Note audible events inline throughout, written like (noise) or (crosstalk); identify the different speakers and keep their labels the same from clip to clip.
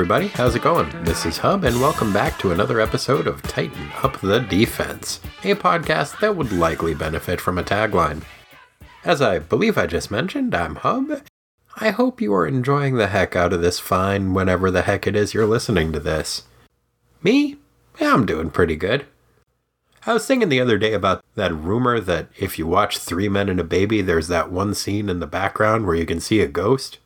Speaker 1: everybody. How's it going? This is Hub, and welcome back to another episode of Tighten Up the Defense, a podcast that would likely benefit from a tagline. As I believe I just mentioned, I'm Hub. I hope you are enjoying the heck out of this fine whenever the heck it is you're listening to this. Me? Yeah, I'm doing pretty good. I was thinking the other day about that rumor that if you watch Three Men and a Baby, there's that one scene in the background where you can see a ghost.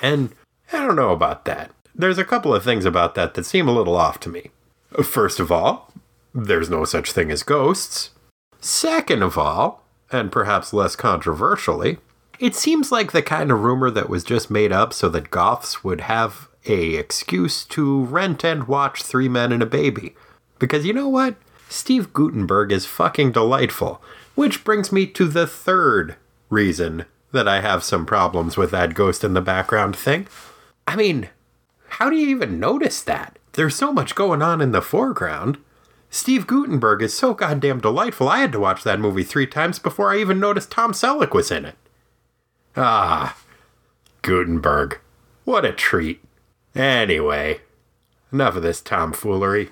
Speaker 1: And I don't know about that. There's a couple of things about that that seem a little off to me. First of all, there's no such thing as ghosts. Second of all, and perhaps less controversially, it seems like the kind of rumor that was just made up so that goths would have a excuse to rent and watch Three Men and a Baby. Because you know what? Steve Guttenberg is fucking delightful. Which brings me to the third reason that I have some problems with that ghost in the background thing. I mean, how do you even notice that? There's so much going on in the foreground. Steve Guttenberg is so goddamn delightful. I had to watch that movie three times before I even noticed Tom Selleck was in it. Ah, Guttenberg. What a treat. Anyway, enough of this tomfoolery.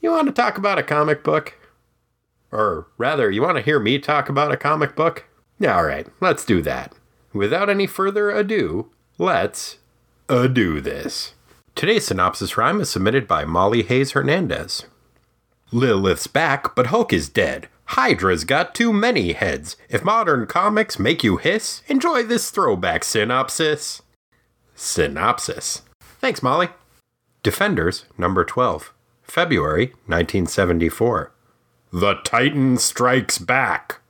Speaker 1: You want to talk about a comic book? Or rather, you want to hear me talk about a comic book? All right, let's do that. Without any further ado, let's ado this. Today's synopsis rhyme is submitted by Molly Hayes Hernandez. Lilith's back, but Hulk is dead. Hydra's got too many heads. If modern comics make you hiss, enjoy this throwback synopsis. Synopsis. Thanks, Molly. Defenders, number 12. February 1974. The Titan Strikes Back.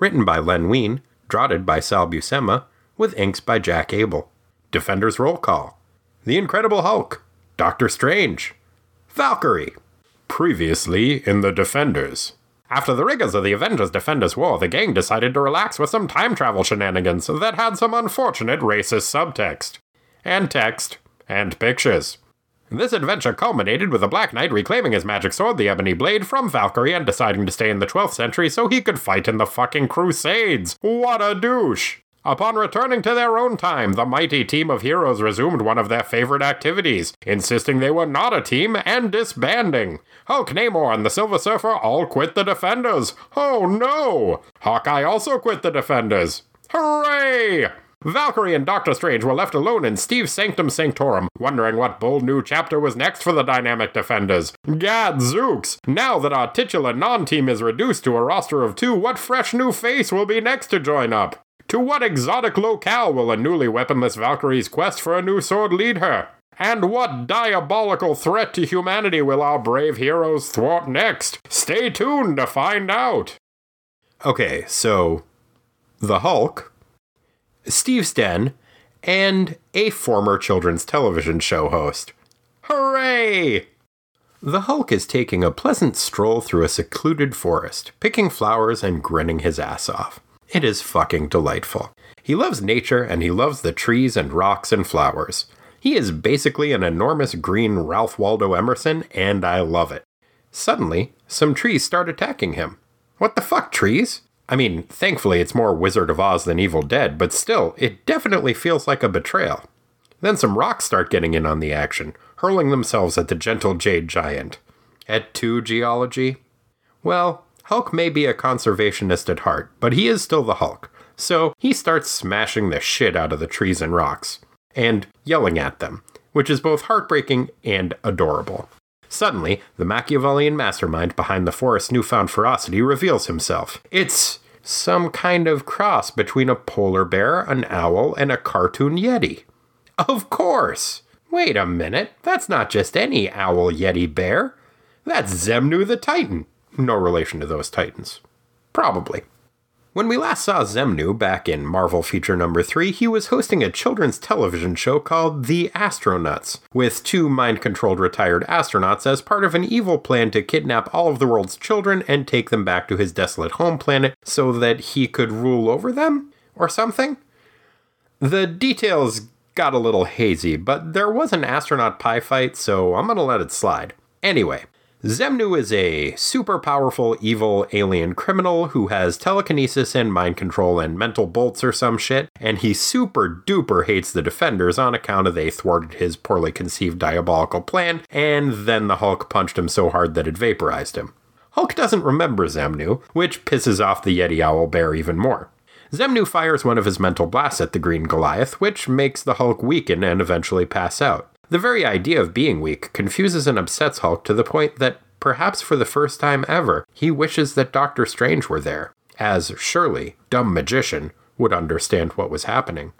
Speaker 1: Written by Len Wein, draughted by Sal Buscema, with inks by Jack Abel. Defenders Roll Call. The Incredible Hulk. Doctor Strange. Valkyrie. Previously in The Defenders. After the rigors of the Avengers Defenders War, the gang decided to relax with some time travel shenanigans that had some unfortunate racist subtext. And text. And pictures. This adventure culminated with the Black Knight reclaiming his magic sword, the Ebony Blade, from Valkyrie and deciding to stay in the 12th century so he could fight in the fucking Crusades. What a douche! Upon returning to their own time, the mighty team of heroes resumed one of their favorite activities, insisting they were not a team and disbanding. Hulk, Namor, and the Silver Surfer all quit the Defenders. Oh no! Hawkeye also quit the Defenders. Hooray! Valkyrie and Doctor Strange were left alone in Steve's Sanctum Sanctorum, wondering what bold new chapter was next for the Dynamic Defenders. Gadzooks! Now that our titular non team is reduced to a roster of two, what fresh new face will be next to join up? To what exotic locale will a newly weaponless Valkyrie's quest for a new sword lead her? And what diabolical threat to humanity will our brave heroes thwart next? Stay tuned to find out! Okay, so. The Hulk, Steve Sten, and a former children's television show host. Hooray! The Hulk is taking a pleasant stroll through a secluded forest, picking flowers and grinning his ass off. It is fucking delightful. He loves nature and he loves the trees and rocks and flowers. He is basically an enormous green Ralph Waldo Emerson, and I love it. Suddenly, some trees start attacking him. What the fuck, trees? I mean, thankfully it's more Wizard of Oz than Evil Dead, but still, it definitely feels like a betrayal. Then some rocks start getting in on the action, hurling themselves at the gentle jade giant. Et tu, geology? Well, Hulk may be a conservationist at heart, but he is still the Hulk, so he starts smashing the shit out of the trees and rocks, and yelling at them, which is both heartbreaking and adorable. Suddenly, the Machiavellian mastermind behind the forest's newfound ferocity reveals himself. It's some kind of cross between a polar bear, an owl, and a cartoon yeti. Of course! Wait a minute, that's not just any owl, yeti, bear. That's Xemnu the Titan. No relation to those titans. Probably. When we last saw Xemnu back in Marvel feature number 3, he was hosting a children's television show called The Astronauts, with two mind controlled retired astronauts as part of an evil plan to kidnap all of the world's children and take them back to his desolate home planet so that he could rule over them? Or something? The details got a little hazy, but there was an astronaut pie fight, so I'm gonna let it slide. Anyway, Xemnu is a super powerful evil alien criminal who has telekinesis and mind control and mental bolts or some shit, and he super duper hates the Defenders on account of they thwarted his poorly conceived diabolical plan, and then the Hulk punched him so hard that it vaporized him. Hulk doesn't remember Xemnu, which pisses off the Yeti Owl Bear even more. Xemnu fires one of his mental blasts at the Green Goliath, which makes the Hulk weaken and eventually pass out. The very idea of being weak confuses and upsets Hulk to the point that, perhaps for the first time ever, he wishes that Doctor Strange were there, as surely, dumb magician, would understand what was happening.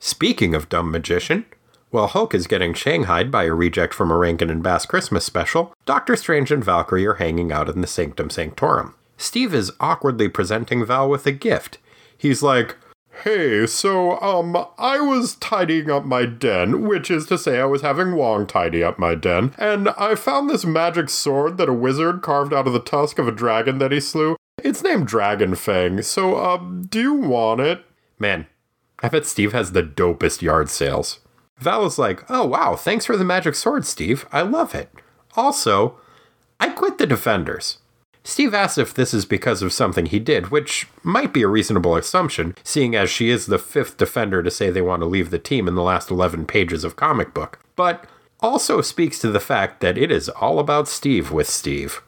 Speaker 1: Speaking of dumb magician, while Hulk is getting shanghaied by a reject from a Rankin and Bass Christmas special, Doctor Strange and Valkyrie are hanging out in the Sanctum Sanctorum. Steve is awkwardly presenting Val with a gift. He's like, Hey, so, um, I was tidying up my den, which is to say I was having Wong tidy up my den, and I found this magic sword that a wizard carved out of the tusk of a dragon that he slew. It's named Dragon Fang, so, um, do you want it? Man, I bet Steve has the dopest yard sales. Val is like, oh wow, thanks for the magic sword, Steve. I love it. Also, I quit the Defenders. Steve asks if this is because of something he did, which might be a reasonable assumption, seeing as she is the fifth defender to say they want to leave the team in the last 11 pages of comic book, but also speaks to the fact that it is all about Steve with Steve.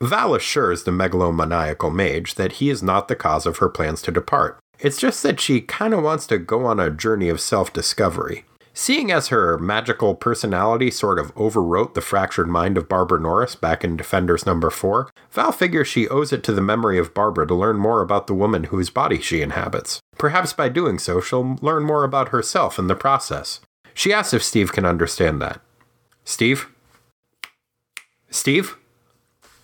Speaker 1: Val assures the megalomaniacal mage that he is not the cause of her plans to depart. It's just that she kind of wants to go on a journey of self discovery. Seeing as her magical personality sort of overwrote the fractured mind of Barbara Norris back in Defenders number 4, Val figures she owes it to the memory of Barbara to learn more about the woman whose body she inhabits. Perhaps by doing so, she'll learn more about herself in the process. She asks if Steve can understand that. Steve? Steve?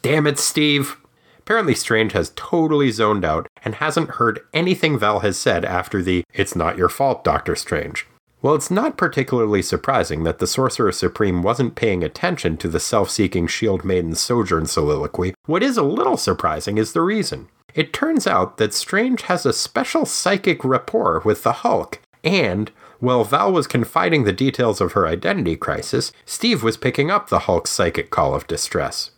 Speaker 1: Damn it, Steve! Apparently, Strange has totally zoned out and hasn't heard anything Val has said after the It's Not Your Fault, Doctor Strange. Well, it's not particularly surprising that the Sorcerer Supreme wasn't paying attention to the self seeking Shield Maiden's sojourn soliloquy. What is a little surprising is the reason. It turns out that Strange has a special psychic rapport with the Hulk, and while Val was confiding the details of her identity crisis, Steve was picking up the Hulk's psychic call of distress.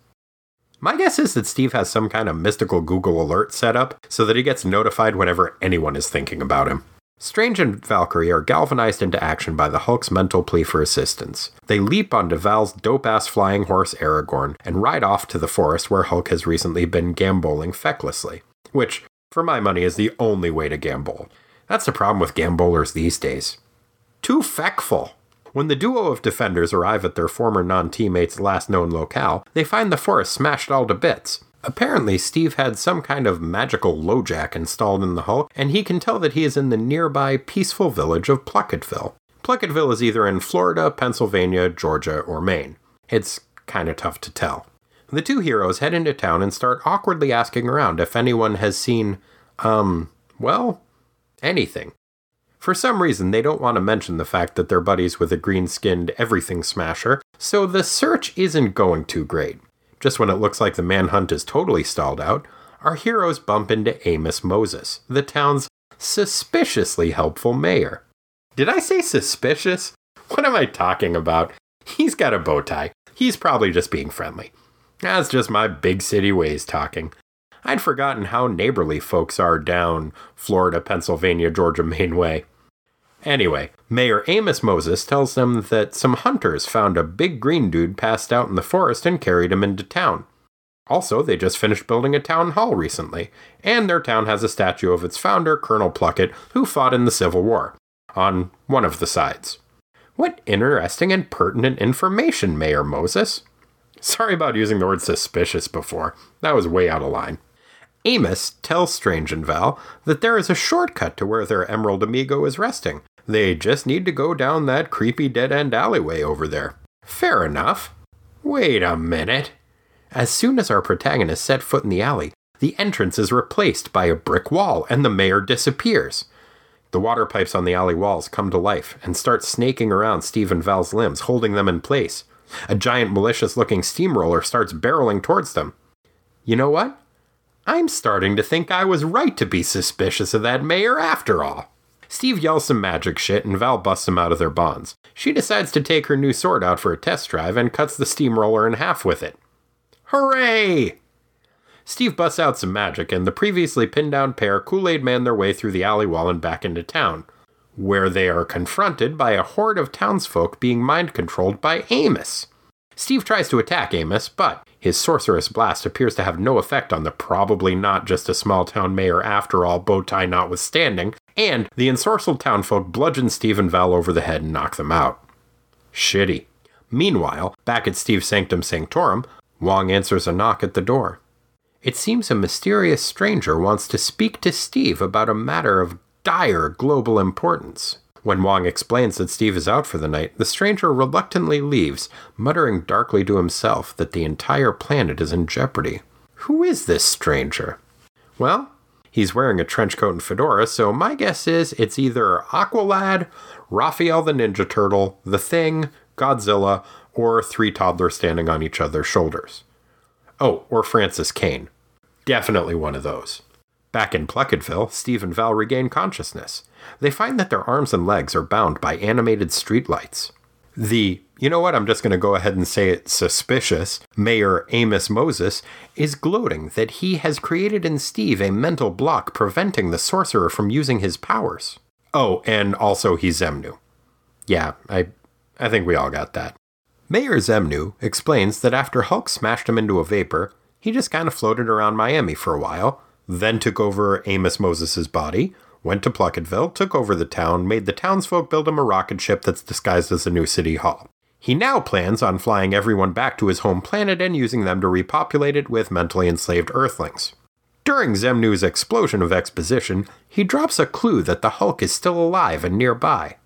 Speaker 1: My guess is that Steve has some kind of mystical Google alert set up so that he gets notified whenever anyone is thinking about him. Strange and Valkyrie are galvanized into action by the Hulk's mental plea for assistance. They leap onto Val's dope ass flying horse Aragorn and ride off to the forest where Hulk has recently been gamboling fecklessly. Which, for my money, is the only way to gamble. That's the problem with gambolers these days. Too feckful. When the duo of defenders arrive at their former non teammate's last known locale, they find the forest smashed all to bits. Apparently, Steve had some kind of magical LoJack installed in the Hulk, and he can tell that he is in the nearby peaceful village of Plucketville. Plucketville is either in Florida, Pennsylvania, Georgia, or Maine. It's kind of tough to tell. The two heroes head into town and start awkwardly asking around if anyone has seen, um, well, anything. For some reason, they don't want to mention the fact that they're buddies with a green skinned everything smasher, so the search isn't going too great. Just when it looks like the manhunt is totally stalled out, our heroes bump into Amos Moses, the town's suspiciously helpful mayor. Did I say suspicious? What am I talking about? He's got a bow tie. He's probably just being friendly. That's just my big city ways talking. I'd forgotten how neighborly folks are down Florida, Pennsylvania, Georgia, Maine way. Anyway, Mayor Amos Moses tells them that some hunters found a big green dude passed out in the forest and carried him into town. Also, they just finished building a town hall recently, and their town has a statue of its founder, Colonel Pluckett, who fought in the Civil War, on one of the sides. What interesting and pertinent information, Mayor Moses. Sorry about using the word suspicious before. That was way out of line. Amos tells Strange and Val that there is a shortcut to where their Emerald Amigo is resting, they just need to go down that creepy dead end alleyway over there. Fair enough. Wait a minute. As soon as our protagonist set foot in the alley, the entrance is replaced by a brick wall and the mayor disappears. The water pipes on the alley walls come to life and start snaking around Steve and Val's limbs, holding them in place. A giant malicious looking steamroller starts barreling towards them. You know what? I'm starting to think I was right to be suspicious of that mayor after all. Steve yells some magic shit and Val busts him out of their bonds. She decides to take her new sword out for a test drive and cuts the steamroller in half with it. Hooray! Steve busts out some magic, and the previously pinned down pair Kool Aid man their way through the alley wall and back into town, where they are confronted by a horde of townsfolk being mind controlled by Amos. Steve tries to attack Amos, but his sorcerous blast appears to have no effect on the probably not just a small town mayor after all, bow tie notwithstanding, and the ensorcelled townfolk bludgeon Steve and Val over the head and knock them out. Shitty. Meanwhile, back at Steve's Sanctum Sanctorum, Wong answers a knock at the door. It seems a mysterious stranger wants to speak to Steve about a matter of dire global importance. When Wong explains that Steve is out for the night, the stranger reluctantly leaves, muttering darkly to himself that the entire planet is in jeopardy. Who is this stranger? Well, he's wearing a trench coat and fedora, so my guess is it's either Aqualad, Raphael the Ninja Turtle, The Thing, Godzilla, or three toddlers standing on each other's shoulders. Oh, or Francis Kane. Definitely one of those. Back in Plucketville, Steve and Val regain consciousness. They find that their arms and legs are bound by animated streetlights. The, you know what, I'm just going to go ahead and say it, suspicious Mayor Amos Moses is gloating that he has created in Steve a mental block preventing the sorcerer from using his powers. Oh, and also he's Xemnu. Yeah, I, I think we all got that. Mayor Xemnu explains that after Hulk smashed him into a vapor, he just kind of floated around Miami for a while, then took over Amos Moses' body, went to Plucketville, took over the town, made the townsfolk build him a rocket ship that's disguised as a new city hall. He now plans on flying everyone back to his home planet and using them to repopulate it with mentally enslaved Earthlings. During Xemnu's explosion of exposition, he drops a clue that the Hulk is still alive and nearby.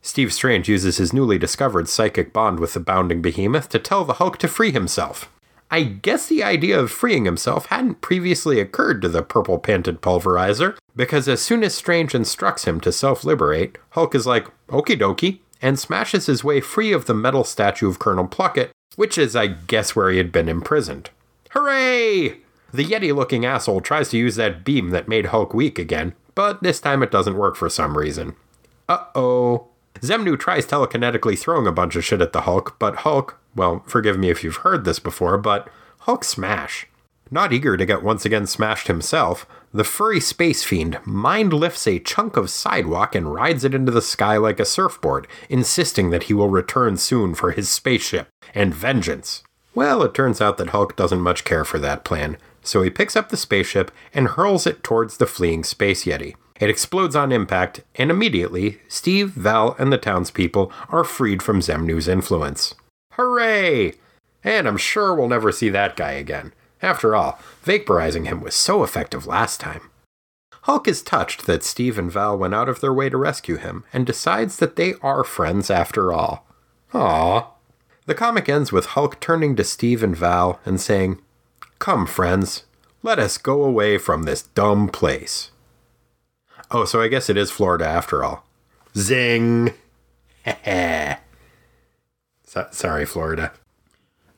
Speaker 1: Steve Strange uses his newly discovered psychic bond with the bounding behemoth to tell the Hulk to free himself. I guess the idea of freeing himself hadn't previously occurred to the purple panted pulverizer, because as soon as Strange instructs him to self liberate, Hulk is like, okie dokie, and smashes his way free of the metal statue of Colonel Pluckett, which is, I guess, where he had been imprisoned. Hooray! The Yeti looking asshole tries to use that beam that made Hulk weak again, but this time it doesn't work for some reason. Uh oh. Xemnu tries telekinetically throwing a bunch of shit at the Hulk, but Hulk, well, forgive me if you've heard this before, but Hulk smash. Not eager to get once again smashed himself, the furry space fiend mind lifts a chunk of sidewalk and rides it into the sky like a surfboard, insisting that he will return soon for his spaceship and vengeance. Well, it turns out that Hulk doesn't much care for that plan, so he picks up the spaceship and hurls it towards the fleeing Space Yeti. It explodes on impact, and immediately, Steve, Val, and the townspeople are freed from Xemnu's influence. Hooray! And I'm sure we'll never see that guy again. After all, vaporizing him was so effective last time. Hulk is touched that Steve and Val went out of their way to rescue him and decides that they are friends after all. Aww. The comic ends with Hulk turning to Steve and Val and saying, Come, friends, let us go away from this dumb place. Oh, so I guess it is Florida after all. Zing! so- (laughs) sorry, Florida.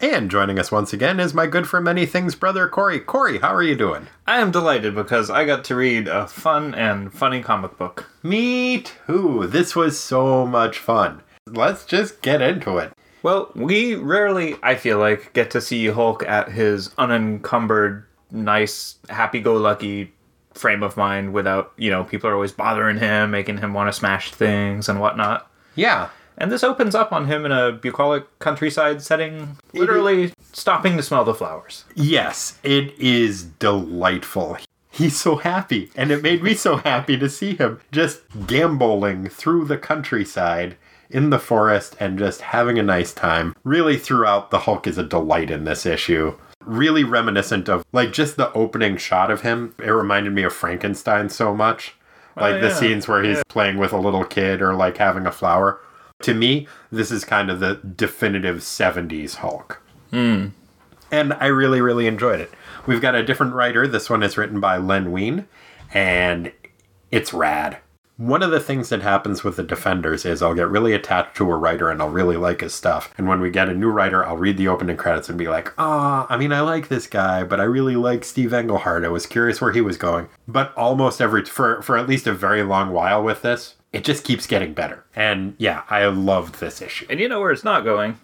Speaker 1: And joining us once again is my good for many things brother, Corey. Corey, how are you doing?
Speaker 2: I am delighted because I got to read a fun and funny comic book.
Speaker 1: Me too. This was so much fun. Let's just get into it.
Speaker 2: Well, we rarely, I feel like, get to see Hulk at his unencumbered, nice, happy go lucky frame of mind without, you know, people are always bothering him, making him want to smash things and whatnot.
Speaker 1: Yeah.
Speaker 2: And this opens up on him in a bucolic countryside setting, literally stopping to smell the flowers.
Speaker 1: Yes, it is delightful. He's so happy, and it made me so happy to see him just gamboling through the countryside in the forest and just having a nice time. Really, throughout, the Hulk is a delight in this issue. Really reminiscent of, like, just the opening shot of him. It reminded me of Frankenstein so much. Oh, like
Speaker 2: Oh,
Speaker 1: the scenes where he's playing with a little kid or, like, having a flower. To me, this is kind of the definitive 70s Hulk. And I really, really enjoyed it. We've got a different writer. This one is written by Len Wein, and it's rad. One of the things that happens with the Defenders is I'll get really attached to a writer and I'll really like his stuff. And when we get a new writer, I'll read the opening credits and be like, ah, I mean, I like this guy, but I really like Steve Englehart. I was curious where he was going. But almost every, for, for at least a very long while with this, it just keeps getting better. And yeah, I loved this issue.
Speaker 2: And you know where it's not going?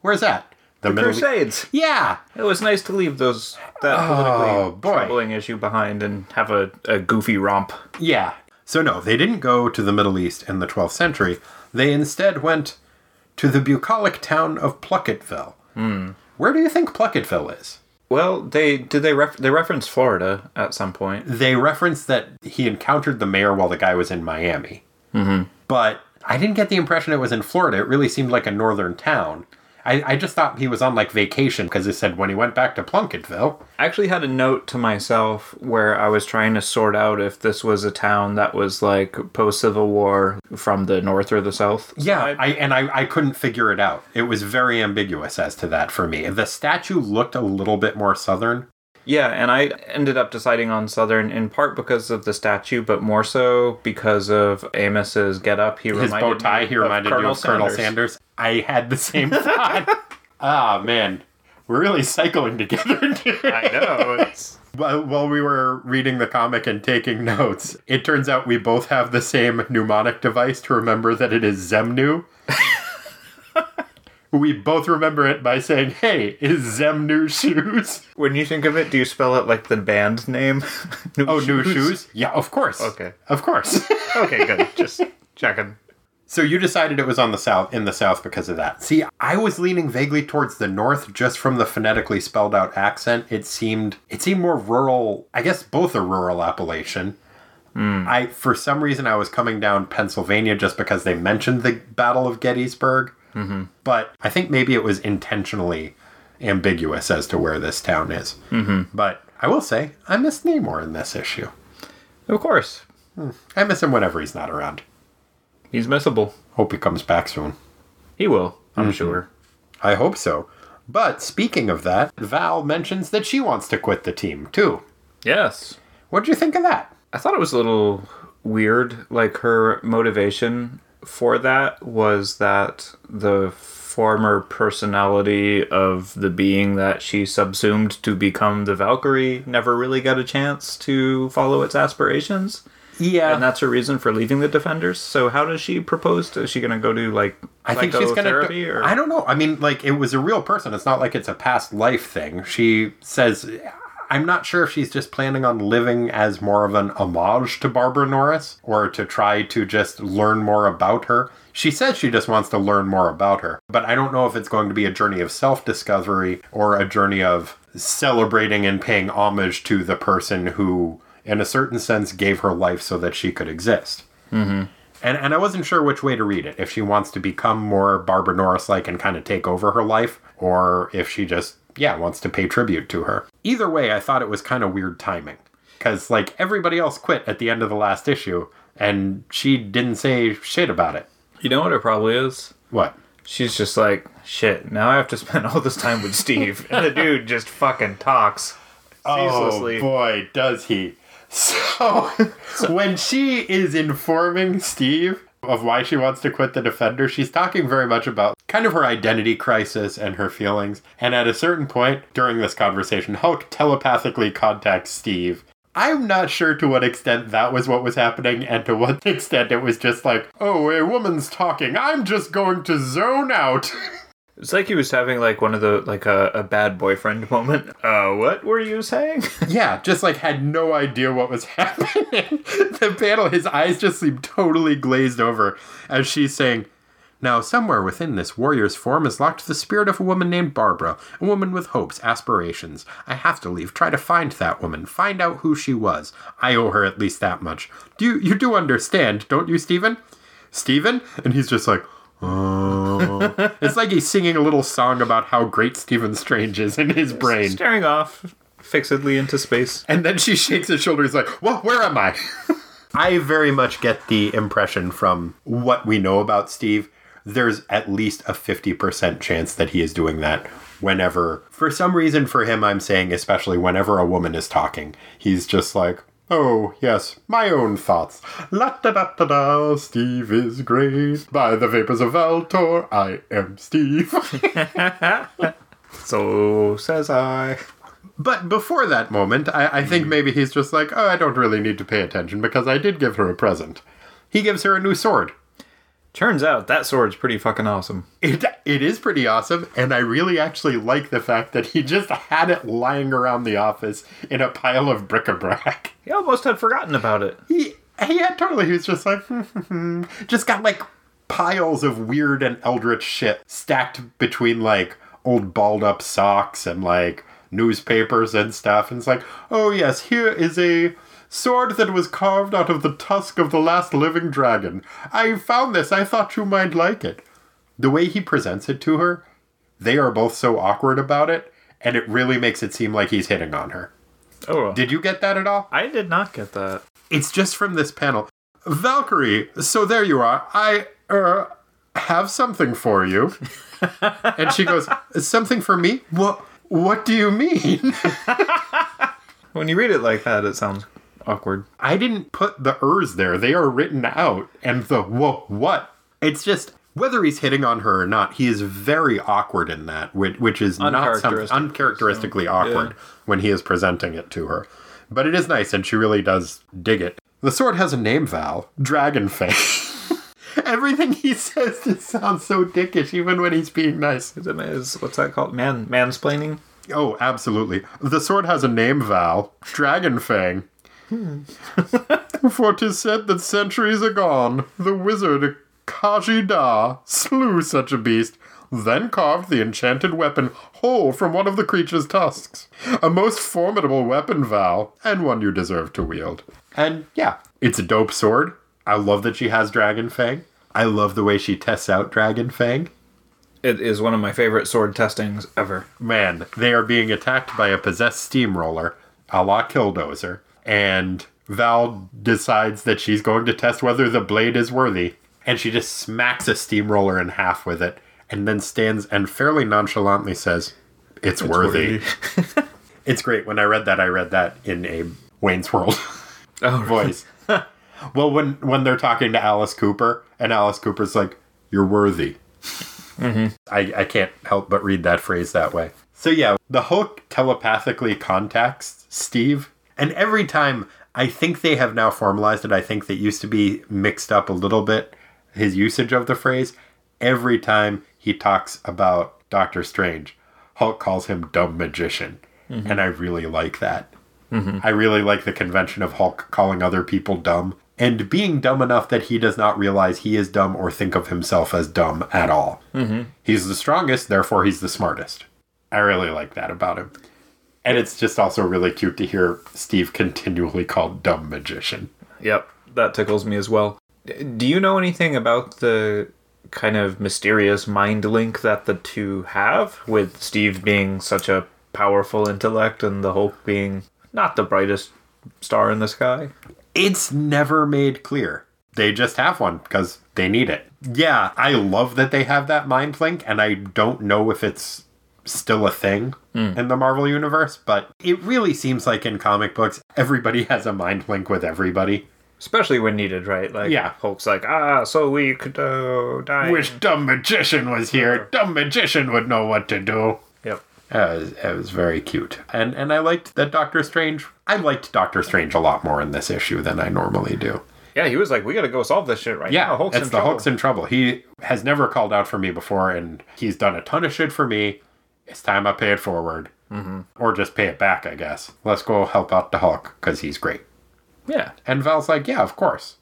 Speaker 1: Where's that? the, East.
Speaker 2: Crusades.
Speaker 1: Yeah,
Speaker 2: It was nice to leave those that
Speaker 1: Oh,
Speaker 2: politically
Speaker 1: boy.
Speaker 2: troubling issue behind and have a, a goofy romp.
Speaker 1: yeah. So no, they didn't go to the Middle East in the 12th century. They instead went to the bucolic town of Plucketville. Hmm. Where do you think Plucketville is?
Speaker 2: Well, they did they ref- they reference Florida at some point.
Speaker 1: They referenced that he encountered the mayor while the guy was in Miami. Mm-hmm. But I didn't get the impression it was in Florida. It really seemed like a northern town. I, I just thought he was on like vacation because it said when he went back to Plunketville.
Speaker 2: I actually had a note to myself where I was trying to sort out if this was a town that was like post Civil War from the north or the south.
Speaker 1: Yeah. I, and I, I couldn't figure it out. It was very ambiguous as to that for me. The statue looked a little bit more southern.
Speaker 2: Yeah, and I ended up deciding on Southern in part because of the statue, but more so because of Amos's getup. He
Speaker 1: His
Speaker 2: reminded
Speaker 1: bow tie,
Speaker 2: me
Speaker 1: he reminded you of Colonel Sanders. I had the same (laughs) thought. Ah, man. We're really cycling together. (laughs)
Speaker 2: I know. It's, (laughs)
Speaker 1: While, while we were reading the comic and taking notes, it turns out we both have the same mnemonic device to remember that it is Xemnu. We both remember it by saying, hey, is Xemnu shoes? (laughs)
Speaker 2: when you think of it, do you spell it like the band name? (laughs) New
Speaker 1: Oh, new shoes? Yeah, of course.
Speaker 2: Okay.
Speaker 1: Of course. (laughs)
Speaker 2: Okay, good. Just checking.
Speaker 1: so you decided it was on the south in the south because of that. See, I was leaning vaguely towards the north just from the phonetically spelled out accent. It seemed it seemed more rural. I guess both a rural appellation. Hmm. I for some reason I was coming down Pennsylvania just because they mentioned the Battle of Gettysburg. Mm-hmm. But I think maybe it was intentionally ambiguous as to where this town is. Mm-hmm. But I will say I miss Namor in this issue.
Speaker 2: Of course.
Speaker 1: I miss him whenever he's not around.
Speaker 2: He's missable.
Speaker 1: Hope he comes back soon.
Speaker 2: He will, I'm sure.
Speaker 1: I hope so. But speaking of that, Val mentions that she wants to quit the team too.
Speaker 2: Yes.
Speaker 1: What'd you think of that?
Speaker 2: I thought it was a little weird. Like her motivation for that was that the former personality of the being that she subsumed to become the Valkyrie never really got a chance to follow its aspirations.
Speaker 1: Yeah,
Speaker 2: And that's her reason for leaving the Defenders. So how does she propose to? Is she going to go do like
Speaker 1: I think she's
Speaker 2: psychotherapy or
Speaker 1: I don't know. I mean, like it was a real person. It's not like it's a past life thing. She says, "I'm not sure if she's just planning on living as more of an homage to Barbara Norris, or to try to just learn more about her." She says she just wants to learn more about her, but I don't know if it's going to be a journey of self discovery or a journey of celebrating and paying homage to the person who, in a certain sense, gave her life so that she could exist. Mm-hmm. And, and I wasn't sure which way to read it. If she wants to become more Barbara Norris like and kind of take over her life, or if she just, yeah, wants to pay tribute to her. Either way, I thought it was kind of weird timing. Because, like, everybody else quit at the end of the last issue, and she didn't say shit about it.
Speaker 2: You know what it probably is?
Speaker 1: What?
Speaker 2: She's just like, shit, now I have to (laughs) spend all this time with Steve. and the dude just fucking talks ceaselessly.
Speaker 1: Oh boy, does he. (laughs) So, (laughs) when she is informing Steve of why she wants to quit the Defender, she's talking very much about kind of her identity crisis and her feelings. And at a certain point during this conversation, Hulk telepathically contacts Steve. I'm not sure to what extent that was what was happening and to what (laughs) extent it was just like, oh, a woman's talking. I'm just going to zone out. (laughs)
Speaker 2: It's like he was having like one of the like a, a bad boyfriend (laughs) moment. Uh, what were you saying? (laughs)
Speaker 1: Yeah, just like had no idea what was (laughs) happening. the panel, his eyes just seem totally glazed over as she's saying, Now, somewhere within this warrior's form is locked the spirit of a woman named Barbara, a woman with hopes, aspirations. I have to leave, try to find that woman, find out who she was. I owe her at least that much. Do you, you do understand, don't you, Stephen? Stephen? And he's just like, Oh. it's like he's singing a little song about how great Stephen Strange is in his brain.
Speaker 2: Staring off fixedly into space.
Speaker 1: And then she shakes his shoulder. He's like, "Well, where am I?" (laughs) I very much get the impression from what we know about Steve. There's at least a 50% chance that he is doing that whenever, for some reason, for him, I'm saying, especially whenever a woman is talking, he's just like, Oh, yes, my own thoughts. La da da da da, Steve is great. By the vapors of Valtorr, I am Steve. (laughs) (laughs)
Speaker 2: So says I.
Speaker 1: But before that moment, I, I think maybe he's just like, oh, I don't really need to pay attention because I did give her a present. He gives her a new sword.
Speaker 2: Turns out that sword's pretty fucking awesome.
Speaker 1: It, it is pretty awesome, and I really actually like the fact that he just had it lying around the office in a pile of bric-a-brac.
Speaker 2: He almost had forgotten about it.
Speaker 1: He, he had totally, he was just like, hmm, hmm, hmm. just got like piles of weird and eldritch shit stacked between like old balled up socks and like newspapers and stuff. And it's like, oh yes, here is a sword that was carved out of the tusk of the last living dragon. I found this. I thought you might like it. The way he presents it to her, they are both so awkward about it, and it really makes it seem like he's hitting on her.
Speaker 2: Oh,
Speaker 1: Did you get that at all?
Speaker 2: I did not get that.
Speaker 1: It's just from this panel. Valkyrie, so there you are. I er have something for you. (laughs) and she goes, "Something for me? What what do you mean?" (laughs)
Speaker 2: When you read it like that, it sounds awkward.
Speaker 1: I didn't put the ers there. They are written out and the wha- what? It's just whether he's hitting on her or not, he is very awkward in that, which, which is not something
Speaker 2: Uncharacteristic,
Speaker 1: uncharacteristically awkward when he is presenting it to her. But it is nice, and she really does dig it. The sword has a name, Val. Dragonfang. (laughs) Everything he says just sounds so dickish, even when he's being nice.
Speaker 2: Is it is what's that called? Man mansplaining?
Speaker 1: Oh, absolutely. The sword has a name, Val. Dragonfang. Hmm. (laughs) For 'tis said that centuries agone, the wizard Kaji Da slew such a beast, then carved the enchanted weapon whole from one of the creature's tusks. A most formidable weapon, Val, and one you deserve to wield. And yeah, it's a dope sword. I love that she has Dragon Fang. I love the way she tests out Dragon Fang.
Speaker 2: It is one of my favorite sword testings ever.
Speaker 1: Man, they are being attacked by a possessed steamroller, a la Killdozer, and Val decides that she's going to test whether the blade is worthy, and she just smacks a steamroller in half with it, and then stands and fairly nonchalantly says, It's, worthy. (laughs) (laughs) it's great. When I read that, I read that in a Wayne's World
Speaker 2: Oh,
Speaker 1: voice. (laughs) well, when when they're talking to Alice Cooper, and Alice Cooper's like, "You're worthy." Mm-hmm. I, I can't help but read that phrase that way. So yeah, the Hulk telepathically contacts Steve, and every time I think they have now formalized it. I think that used to be mixed up a little bit his usage of the phrase. Every time he talks about Doctor Strange, Hulk calls him dumb magician, and I really like that. I really like the convention of Hulk calling other people dumb and being dumb enough that he does not realize he is dumb or think of himself as dumb at all. Mm-hmm. He's the strongest, therefore, he's the smartest. I really like that about him. And it's just also really cute to hear Steve continually called dumb magician.
Speaker 2: Yep, that tickles me as well. Do you know anything about the kind of mysterious mind link that the two have, with Steve being such a powerful intellect and the Hulk being not the brightest star in the sky?
Speaker 1: It's never made clear. They just have one because they need it. Yeah, I love that they have that mind link, and I don't know if it's still a thing in the Marvel Universe, but it really seems like in comic books, everybody has a mind link with everybody.
Speaker 2: Especially when needed, right? Like,
Speaker 1: Yeah.
Speaker 2: Hulk's like, ah, so we could uh, die.
Speaker 1: Wish dumb magician was here. Dumb magician would know what to do.
Speaker 2: Yep.
Speaker 1: It was, it was very cute. And and I liked that Doctor Strange. I liked Doctor Strange a lot more in this issue than I normally do.
Speaker 2: Yeah, he was like, we gotta go solve this shit right
Speaker 1: Yeah,
Speaker 2: now. Hulk's
Speaker 1: it's the
Speaker 2: trouble.
Speaker 1: Hulk's in trouble. He has never called out for me before, and he's done a ton of shit for me. It's time I pay it forward. Mm-hmm. Or just pay it back, I guess. Let's go help out the Hulk, because he's great.
Speaker 2: Yeah.
Speaker 1: And Val's like, yeah, of course.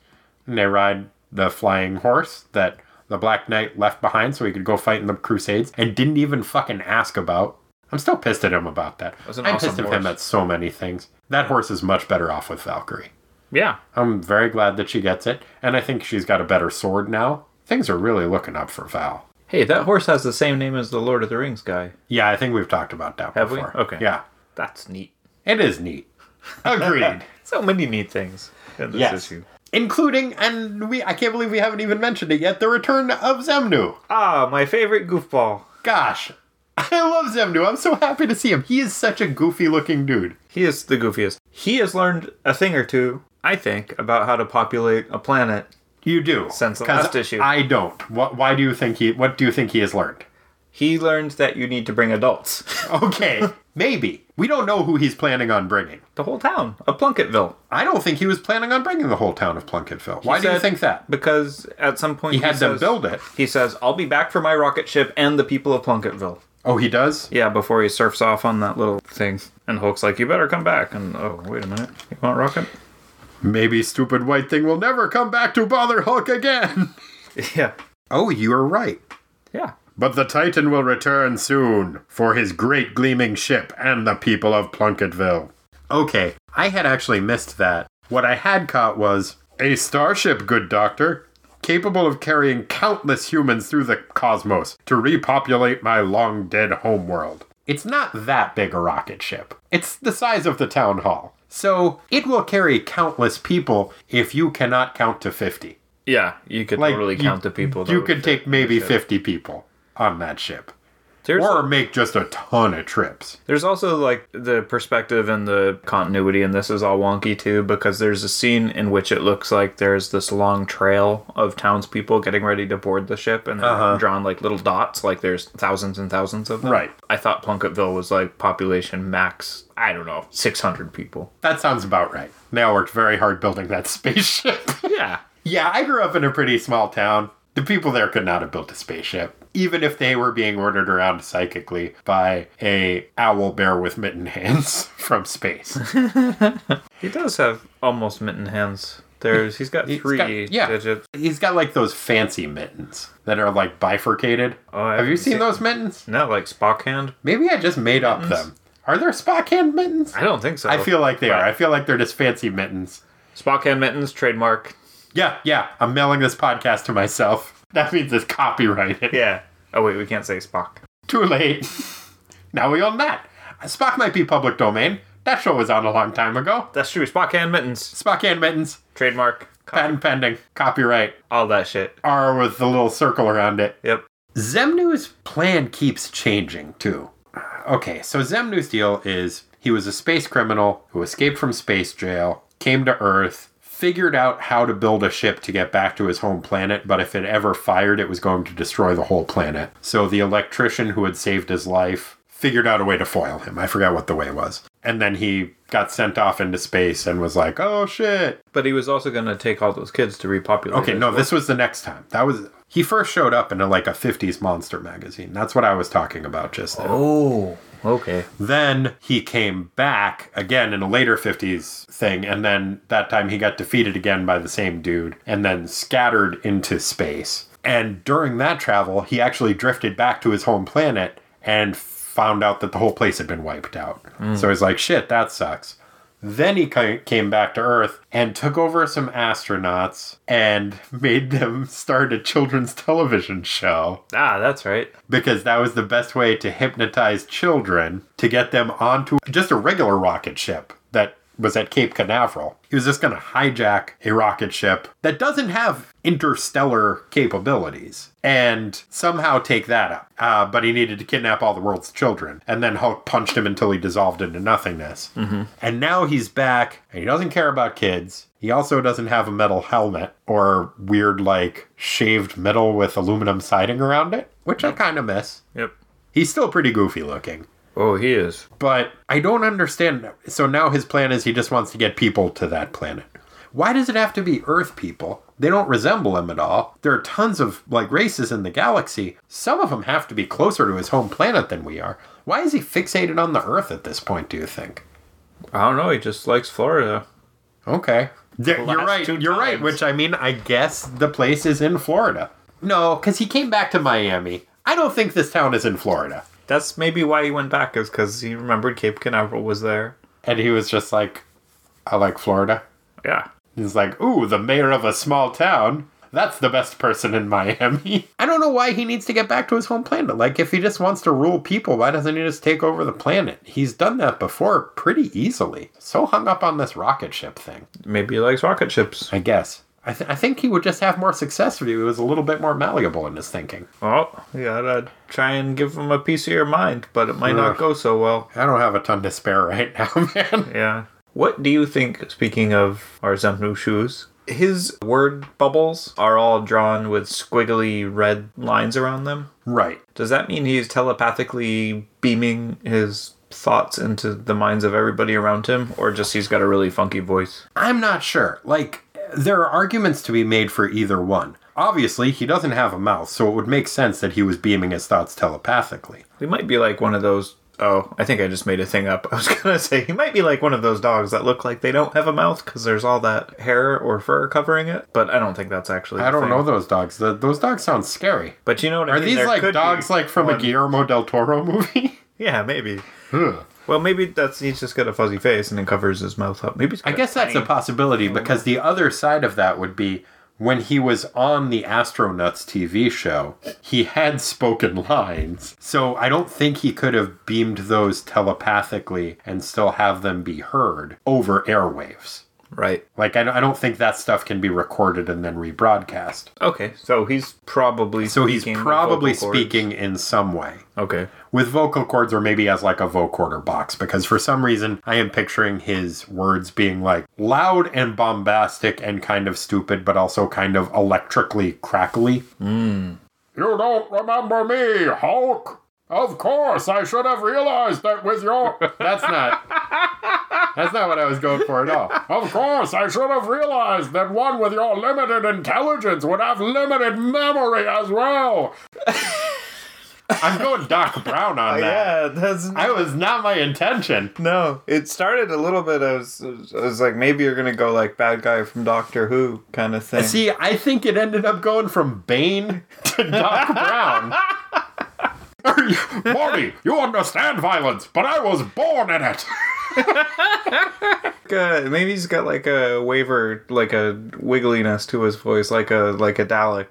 Speaker 1: And they ride the flying horse that the Black Knight left behind so he could go fight in the Crusades and didn't even fucking ask about. I'm still pissed at him about that.
Speaker 2: an
Speaker 1: I'm
Speaker 2: awesome
Speaker 1: pissed at him at so many things. That horse is much better off with Valkyrie.
Speaker 2: Yeah.
Speaker 1: I'm very glad that she gets it, and I think she's got a better sword now. Things are really looking up for Val.
Speaker 2: Hey, that horse has the same name as the Lord of the Rings guy.
Speaker 1: Yeah, I think we've talked about that
Speaker 2: Have we?
Speaker 1: before.
Speaker 2: Okay.
Speaker 1: Yeah,
Speaker 2: That's neat.
Speaker 1: it is neat. Agreed. (laughs)
Speaker 2: So many neat things in this
Speaker 1: yes.
Speaker 2: issue.
Speaker 1: Including, and we I can't believe we haven't even mentioned it yet, the return of Xemnu.
Speaker 2: Ah, my favorite goofball.
Speaker 1: Gosh, I love Xemnu. I'm so happy to see him. He is such a goofy looking dude.
Speaker 2: He is the goofiest. He has learned a thing or two, I think, about how to populate a planet.
Speaker 1: You do.
Speaker 2: Since the last issue.
Speaker 1: I don't. What, why do you think he, what do you think he has learned?
Speaker 2: He learned that you need to bring adults. (laughs)
Speaker 1: Okay, maybe. We don't know who he's planning on bringing.
Speaker 2: the whole town of Plunketville.
Speaker 1: I don't think he was planning on bringing the whole town of Plunketville. Why do you think that?
Speaker 2: Because at some point
Speaker 1: He had them
Speaker 2: says-
Speaker 1: build it.
Speaker 2: He says, "I'll be back for my rocket ship and the people of Plunketville."
Speaker 1: Oh, he does?
Speaker 2: Yeah, before he surfs off on that little thing, and Hulk's like, "You better come back." And oh, wait a minute, you want rocket?
Speaker 1: Maybe stupid white thing will never come back to bother Hulk again. (laughs)
Speaker 2: Yeah,
Speaker 1: Oh, you're right.
Speaker 2: yeah.
Speaker 1: But the Titan will return soon for his great gleaming ship and the people of Plunketville. Okay, I had actually missed that. What I had caught was a starship, good doctor, capable of carrying countless humans through the cosmos to repopulate my long dead homeworld. It's not that big a rocket ship. It's the size of the town hall. So it will carry countless people if you cannot count to 50.
Speaker 2: Yeah, you could
Speaker 1: Like
Speaker 2: totally
Speaker 1: you-
Speaker 2: count the people.
Speaker 1: You could take maybe 50 people on that ship.
Speaker 2: There's,
Speaker 1: Or make just a ton of trips.
Speaker 2: there's also like the perspective and the continuity, and this is all wonky too because there's a scene in which it looks like there's this long trail of townspeople getting ready to board the ship, and they're
Speaker 1: Uh-huh.
Speaker 2: drawn like little dots, like there's thousands and thousands of them.
Speaker 1: Right.
Speaker 2: I thought Plunketville was like population max. I don't know, six hundred people.
Speaker 1: That sounds about right. They all worked very hard building that (laughs) spaceship.
Speaker 2: Yeah.
Speaker 1: yeah, I grew up in a pretty small town. The people there could not have built a spaceship, even if they were being ordered around psychically by a owl bear with mitten hands (laughs) from space. (laughs)
Speaker 2: He does have almost mitten hands. There's he's got
Speaker 1: He's
Speaker 2: three
Speaker 1: got- yeah.
Speaker 2: digits.
Speaker 1: He's got like those fancy mittens that are like bifurcated.
Speaker 2: Oh,
Speaker 1: have you seen
Speaker 2: seen-
Speaker 1: those mittens?
Speaker 2: No, like Spock hand.
Speaker 1: Maybe I just made up them. Are there Spock hand mittens?
Speaker 2: I don't think so.
Speaker 1: I feel like they are. I feel like they're just fancy mittens.
Speaker 2: Spock hand mittens trademark.
Speaker 1: Yeah, yeah. I'm mailing this podcast to myself. (laughs) That means it's copyrighted.
Speaker 2: Yeah. Oh wait, we can't say Spock.
Speaker 1: Too late. (laughs) now we own that. Spock might be public domain. That show was on a long time ago.
Speaker 2: That's true. Spock hand mittens
Speaker 1: Spock and mittens.
Speaker 2: trademark. Co-
Speaker 1: Patent pending. Copyright.
Speaker 2: all that shit.
Speaker 1: R with the little circle around it.
Speaker 2: Yep.
Speaker 1: Xemnu's plan keeps changing too. Okay, so Xemnu's deal is he was a space criminal who escaped from space jail, came to Earth, figured out how to build a ship to get back to his home planet, but if it ever fired, it was going to destroy the whole planet. So the electrician who had saved his life figured out a way to foil him. I forgot what the way was. And then he got sent off into space and was like, oh shit,
Speaker 2: But he was also going to take all those kids to repopulate.
Speaker 1: Okay, no, this was the next time. That was he first showed up in a, like a 50s monster magazine. That's what I was talking about just now.
Speaker 2: Oh, okay.
Speaker 1: Then he came back again in a later 50s thing and then that time he got defeated again by the same dude and then scattered into space. And during that travel, he actually drifted back to his home planet and found out that the whole place had been wiped out. Hmm. So he's like, "Shit, that sucks." Then he came back to Earth and took over some astronauts and made them (laughs) start a children's television show
Speaker 2: Ah, that's right.
Speaker 1: because that was the best way to hypnotize children to get them onto just a regular rocket ship that was at Cape Canaveral. He was just going to hijack a rocket ship that doesn't have interstellar capabilities and somehow take that up. Uh, but he needed to kidnap all the world's children. And then Hulk punched him until he dissolved into nothingness. And now he's back and he doesn't care about kids. He also doesn't have a metal helmet or weird, like, shaved metal with aluminum siding around it, which I kind of miss.
Speaker 2: Yep.
Speaker 1: He's still pretty goofy looking.
Speaker 2: Oh, he is.
Speaker 1: But I don't understand. So now his plan is he just wants to get people to that planet. Why does it have to be Earth people? They don't resemble him at all. There are tons of like races in the galaxy. Some of them have to be closer to his home planet than we are. Why is he fixated on the Earth at this point, do you think?
Speaker 2: I don't know. He just likes Florida.
Speaker 1: Okay. There- you're right. You're right. Which I mean, I guess the place is in Florida. No, because he came back to Miami. I don't think this town is in Florida.
Speaker 2: That's maybe why he went back, is because he remembered Cape Canaveral was there.
Speaker 1: And he was just like, I like Florida.
Speaker 2: Yeah.
Speaker 1: He's like, ooh, the mayor of a small town. That's the best person in Miami. (laughs) I don't know why he needs to get back to his home planet. Like, if he just wants to rule people, why doesn't he just take over the planet? He's done that before pretty easily. So hung up on this rocket ship thing,
Speaker 2: Maybe he likes rocket ships.
Speaker 1: I guess. I, th- I think he would just have more success if he was a little bit more malleable in his thinking.
Speaker 2: Well, you gotta try and give him a piece of your mind, but it might not go so well.
Speaker 1: I don't have a ton to spare right (laughs) now, man.
Speaker 2: Yeah. What do you think, speaking of our Xemnu shoes, his word bubbles are all drawn with squiggly red lines around them.
Speaker 1: Right.
Speaker 2: Does that mean he's telepathically beaming his thoughts into the minds of everybody around him, or just he's got a really funky voice?
Speaker 1: I'm not sure. Like, there are arguments to be made for either one. Obviously, he doesn't have a mouth, so it would make sense that he was beaming his thoughts telepathically.
Speaker 2: He might be like one of those. Oh, I think I just made a thing up. (laughs) I was gonna say he might be like one of those dogs that look like they don't have a mouth because there's all that hair or fur covering it. But I don't think that's actually.
Speaker 1: I don't
Speaker 2: thing.
Speaker 1: know those dogs. The, those dogs sound scary.
Speaker 2: But you know what I
Speaker 1: Are
Speaker 2: mean?
Speaker 1: these
Speaker 2: There
Speaker 1: like dogs like from a Guillermo del Toro movie? (laughs)
Speaker 2: Yeah, maybe.
Speaker 1: Ugh.
Speaker 2: Well, maybe that's he's just got a fuzzy face and then covers his mouth up. Maybe
Speaker 1: I guess that's a possibility because the other side of that would be when he was on the Astronauts TV show, he had spoken lines. So I don't think he could have beamed those telepathically and still have them be heard over airwaves.
Speaker 2: Right.
Speaker 1: Like, I don't- I don't think that stuff can be recorded and then rebroadcast.
Speaker 2: Okay, so he's probably
Speaker 1: So he's probably
Speaker 2: vocal cords.
Speaker 1: speaking in some way.
Speaker 2: Okay,
Speaker 1: with vocal cords or maybe as like a vocoder box because for some reason I am picturing his words being like loud and bombastic and kind of stupid but also kind of electrically crackly. Hmm. You don't remember me, Hulk? Of course, I should have realized that with your (laughs) That's not That's not what I was going for at all. Of course, I should have realized that one with your limited intelligence would have limited memory as well. (laughs) I'm going Doc Brown on that.
Speaker 2: yeah, that's
Speaker 1: I was not my intention.
Speaker 2: no. It started a little bit. I was, I was like, maybe you're gonna go like bad guy from Doctor Who kind of thing.
Speaker 1: See, I think it ended up going from Bane to Doc Brown. (laughs) Morty, you understand violence, but I was born in it.
Speaker 2: uh, maybe he's got like a waver, like a wiggliness to his voice, like a like a Dalek.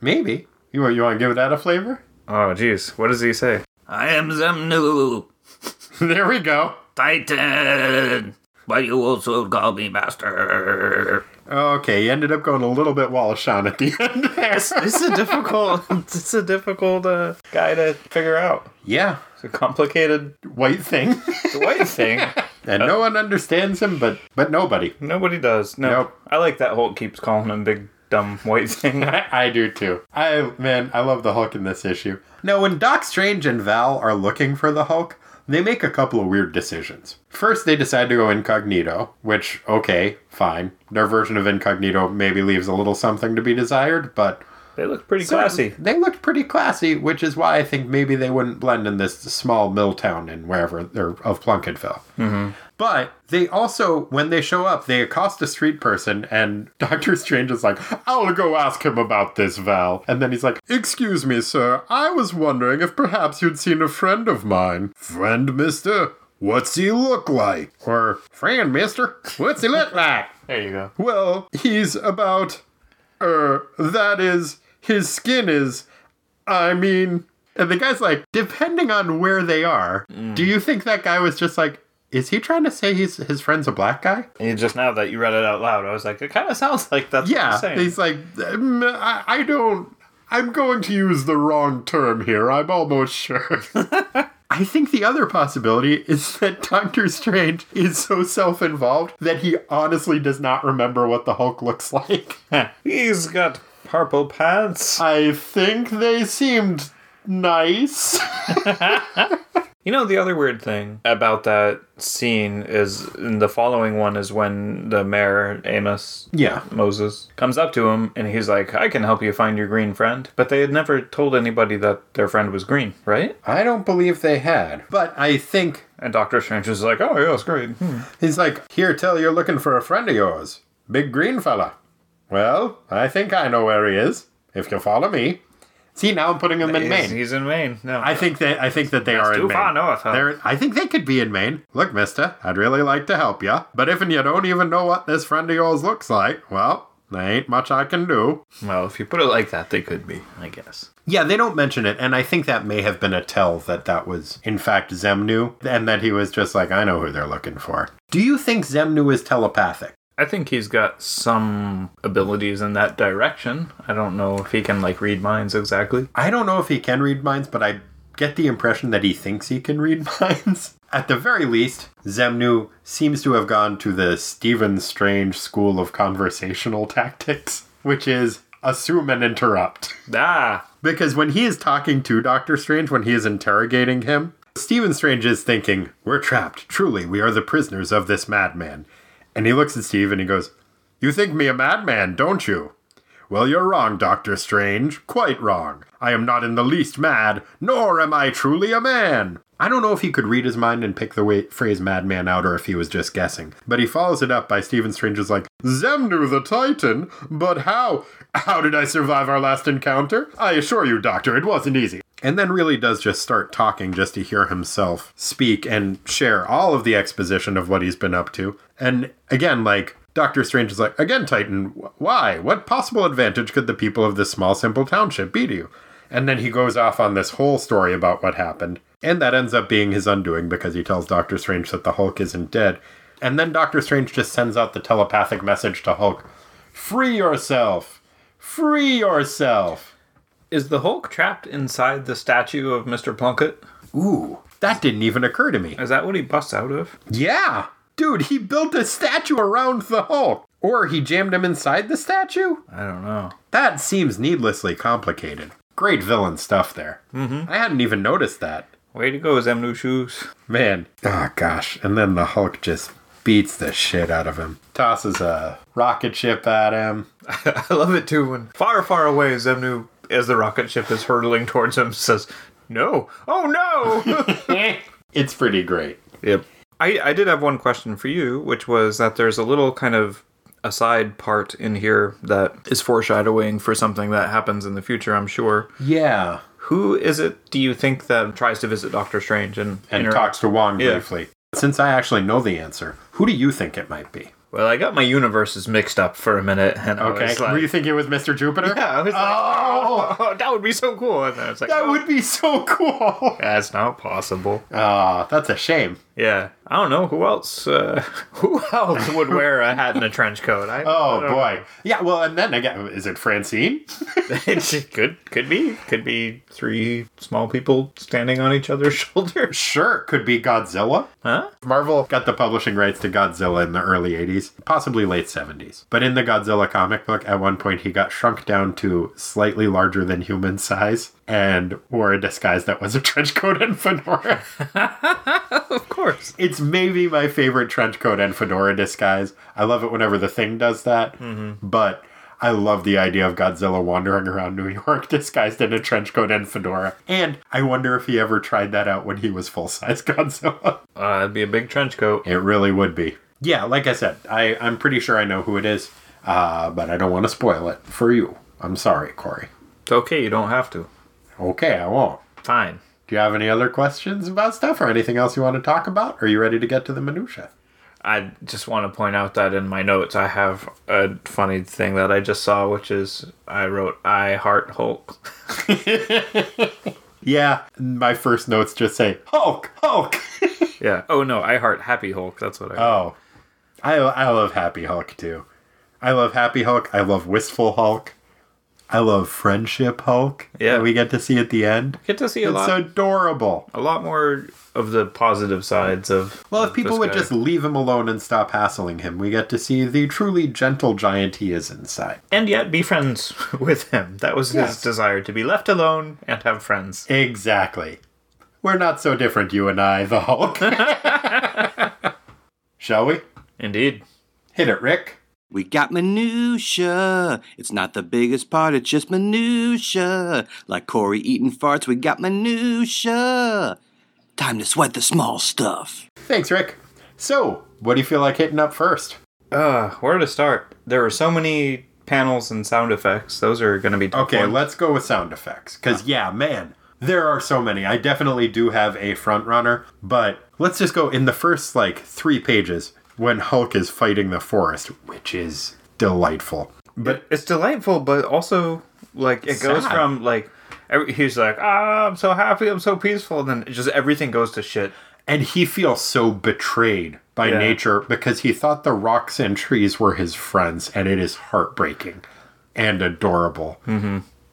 Speaker 1: Maybe. You want, you want to give that a flavor?
Speaker 2: Oh, jeez, what does he say? I am Xemnu, (laughs)
Speaker 1: there we go.
Speaker 2: Titan, but you also call me Master.
Speaker 1: Okay, you ended up going a little bit Wallace Shawn at the (laughs) end there.
Speaker 2: This is a difficult. (laughs) It's a difficult uh, guy to figure out.
Speaker 1: Yeah,
Speaker 2: It's a complicated
Speaker 1: white thing.
Speaker 2: The white thing. (laughs)
Speaker 1: and no one understands him, but but nobody.
Speaker 2: Nobody does. No,
Speaker 1: Nope.
Speaker 2: I like that Hulk keeps calling him big dumb white thing.
Speaker 1: I, I do too. I man, I love the Hulk in this issue. Now, when Doc Strange and Val are looking for the Hulk, they make a couple of weird decisions. First, they decide to go incognito, which okay, fine. Their version of incognito maybe leaves a little something to be desired, but
Speaker 2: they look pretty classy.
Speaker 1: They looked pretty classy, which is why I think maybe they wouldn't blend in this small mill town in wherever they're of Plunketville. Mm-hmm. But they also, when they show up, they accost a street person, and (laughs) Doctor Strange is like, I'll go ask him about this, Val. And then he's like, Excuse me, sir. I was wondering if perhaps you'd seen a friend of mine. Friend, mister? What's he look like? Or, friend, mister? What's he look like? (laughs)
Speaker 2: There you go.
Speaker 1: Well, he's about. Er, that is. His skin is. I mean. And the guy's like, depending on where they are, do you think that guy was just like, is he trying to say he's his friend's a black guy?
Speaker 2: And just now that you read it out loud, I was like, it kind of sounds like that's what
Speaker 1: Yeah.
Speaker 2: he's.
Speaker 1: He's like, "Um, I, I don't. I'm going to use the wrong term here. I'm almost sure. (laughs) I think the other possibility is that Doctor Strange is so self involved that he honestly does not remember what the Hulk looks like. (laughs)
Speaker 2: he's got purple pants.
Speaker 1: I think they seemed nice. (laughs)
Speaker 2: You know, the other weird thing about that scene is in the following one is when the mayor, Amos
Speaker 1: yeah.
Speaker 2: Moses, comes up to him and he's like, I can help you find your green friend. But they had never told anybody that their friend was green, right?
Speaker 1: I don't believe they had. But I think
Speaker 2: And Doctor Strange is like, oh, yeah, that's great. Hmm.
Speaker 1: he's like, Here, tell you're looking for a friend of yours. Big green fella. Well, I think I know where he is. If you follow me. See, now I'm putting him in
Speaker 2: He's,
Speaker 1: Maine.
Speaker 2: he's in Maine. No.
Speaker 1: I think they I think that they are in
Speaker 2: too
Speaker 1: Maine.
Speaker 2: far north, huh?
Speaker 1: They're, I think they could be in Maine. Look, mister, I'd really like to help you. But if you don't even know what this friend of yours looks like, well, there ain't much I can do.
Speaker 2: well, if you put it like that, they could be, I guess.
Speaker 1: Yeah, they don't mention it, and I think that may have been a tell that that was, in fact, Xemnu, and that he was just like, I know who they're looking for. Do you think Xemnu is telepathic?
Speaker 2: I think he's got some abilities in that direction. I don't know if he can like read minds exactly.
Speaker 1: I don't know if he can read minds, but I get the impression that he thinks he can read (laughs) minds. At the very least, Xemnu seems to have gone to the Stephen Strange school of conversational tactics, which is assume and interrupt.
Speaker 2: Ah,
Speaker 1: Because when he is talking to Doctor Strange, when he is interrogating him, Stephen Strange is thinking, We're trapped. Truly, we are the prisoners of this madman. And he looks at Steve and he goes, You think me a madman, don't you? Well, you're wrong, Doctor Strange. Quite wrong. I am not in the least mad, nor am I truly a man. I don't know if he could read his mind and pick the way, phrase madman out or if he was just guessing. But he follows it up by Stephen Strange's like, Xemnu the Titan? But how? How did I survive our last encounter? I assure you, Doctor, it wasn't easy. And then really does just start talking just to hear himself speak and share all of the exposition of what he's been up to. And again, like, Doctor Strange is like, again, Titan, why? What possible advantage could the people of this small, simple township be to you? And then he goes off on this whole story about what happened. And that ends up being his undoing because he tells Doctor Strange that the Hulk isn't dead. And then Doctor Strange just sends out the telepathic message to Hulk Free yourself! Free yourself!
Speaker 2: Is the Hulk trapped inside the statue of Mr. Plunkett?
Speaker 1: Ooh, that didn't even occur to me.
Speaker 2: Is that what he busts out of?
Speaker 1: Yeah! Dude, he built a statue around the Hulk! Or he jammed him inside the statue?
Speaker 2: I don't know.
Speaker 1: That seems needlessly complicated. Great villain stuff there. Mm-hmm. I hadn't even noticed that.
Speaker 2: Way to go, Xemnu Shoes.
Speaker 1: Man. Oh, gosh. And then the Hulk just beats the shit out of him. Tosses a rocket ship at him. (laughs)
Speaker 2: I love it too when far, far away Xemnu, as the rocket ship is hurtling towards him, says, No! Oh no! (laughs)
Speaker 1: it's pretty great.
Speaker 2: Yep. I, I did have one question for you, which was that there's a little kind of aside part in here that is foreshadowing for something that happens in the future, I'm sure.
Speaker 1: Yeah.
Speaker 2: Who is it do you think that tries to visit Doctor Strange and,
Speaker 1: And
Speaker 2: interacts-
Speaker 1: talks to Wong
Speaker 2: Yeah.
Speaker 1: briefly. Since I actually know the answer, who do you think it might be?
Speaker 2: Well, I got my universes mixed up for a minute, and I
Speaker 1: Okay.
Speaker 2: was like,
Speaker 1: Were you thinking it was Mr. Jupiter?
Speaker 2: yeah, I was like,
Speaker 1: Oh! (laughs)
Speaker 2: oh, that would be so cool. And then I was like,
Speaker 1: That
Speaker 2: "Oh,
Speaker 1: would be so cool.
Speaker 2: that's not possible.
Speaker 1: Ah, that's a shame.
Speaker 2: Yeah, I don't know who else. Uh, (laughs) who else would wear a hat and a trench coat? I,
Speaker 1: Oh
Speaker 2: I
Speaker 1: boy. Yeah, well, and then again, is it Francine? (laughs)
Speaker 2: it could could be could be three small people standing on each other's (laughs) shoulders.
Speaker 1: sure, could be Godzilla.
Speaker 2: Huh?
Speaker 1: Marvel got the publishing rights to Godzilla in the early 80s, possibly late 70s. But in the Godzilla comic book, at one point he got shrunk down to slightly larger than human size and wore a disguise that was a trench coat and fedora. (laughs)
Speaker 2: Of course.
Speaker 1: it's maybe my favorite trench coat and fedora disguise. I love it whenever the thing does that. But I love the idea of Godzilla wandering around New York (laughs) disguised in a trench coat and fedora. And I wonder if he ever tried that out when he was full size (laughs) Godzilla.
Speaker 2: Uh, it'd be a big trench coat.
Speaker 1: It really would be. Yeah, like I said, I, I'm pretty sure I know who it is, uh, but I don't want to spoil it for you. I'm sorry, Corey.
Speaker 2: It's okay. You don't have to.
Speaker 1: Okay, I won't.
Speaker 2: Fine.
Speaker 1: Do you have any other questions about stuff or anything else you want to talk about? Are you ready to get to the minutia?
Speaker 2: I just want to point out that in my notes I have a funny thing that I just saw, which is I wrote "I heart Hulk." (laughs)
Speaker 1: Yeah, my first notes just say Hulk, Hulk. (laughs)
Speaker 2: yeah. Oh no, I heart Happy Hulk. That's what I. Wrote.
Speaker 1: oh, I I love Happy Hulk too. I love Happy Hulk. I love Wistful Hulk. I love Friendship Hulk.
Speaker 2: Yeah.
Speaker 1: that we get to see at the end.
Speaker 2: Get to see a
Speaker 1: It's
Speaker 2: lot, It's
Speaker 1: adorable.
Speaker 2: a lot more of the positive sides of.
Speaker 1: Well, if people would
Speaker 2: guy.
Speaker 1: just leave him alone and stop hassling him, we get to see the truly gentle giant he is inside.
Speaker 2: and yet be friends (laughs) with him. That was his desire to be left alone and have friends.
Speaker 1: Exactly. We're not so different, you and I, the Hulk. (laughs) Shall we?
Speaker 2: Indeed.
Speaker 1: Hit it, Rick.
Speaker 3: We got minutia. It's not the biggest part, it's just minutia. Like Corey eating farts, we got minutia. Time to sweat the small stuff.
Speaker 1: Thanks, Rick. So, what do you feel like hitting up first?
Speaker 2: Uh, where to start? There are so many panels and sound effects. Those are going to be
Speaker 1: Okay,
Speaker 2: ones.
Speaker 1: let's go with sound effects. Because, yeah, man, there are so many. I definitely do have a front runner, but let's just go in the first, like, three pages when Hulk is fighting the forest, which is delightful. But
Speaker 2: it's delightful, but also like it goes from like every, he's like, ah, I'm so happy, I'm so peaceful, and then just everything goes to shit.
Speaker 1: And he feels so betrayed by
Speaker 2: Yeah.
Speaker 1: nature because he thought the rocks and trees were his friends, and it is heartbreaking and adorable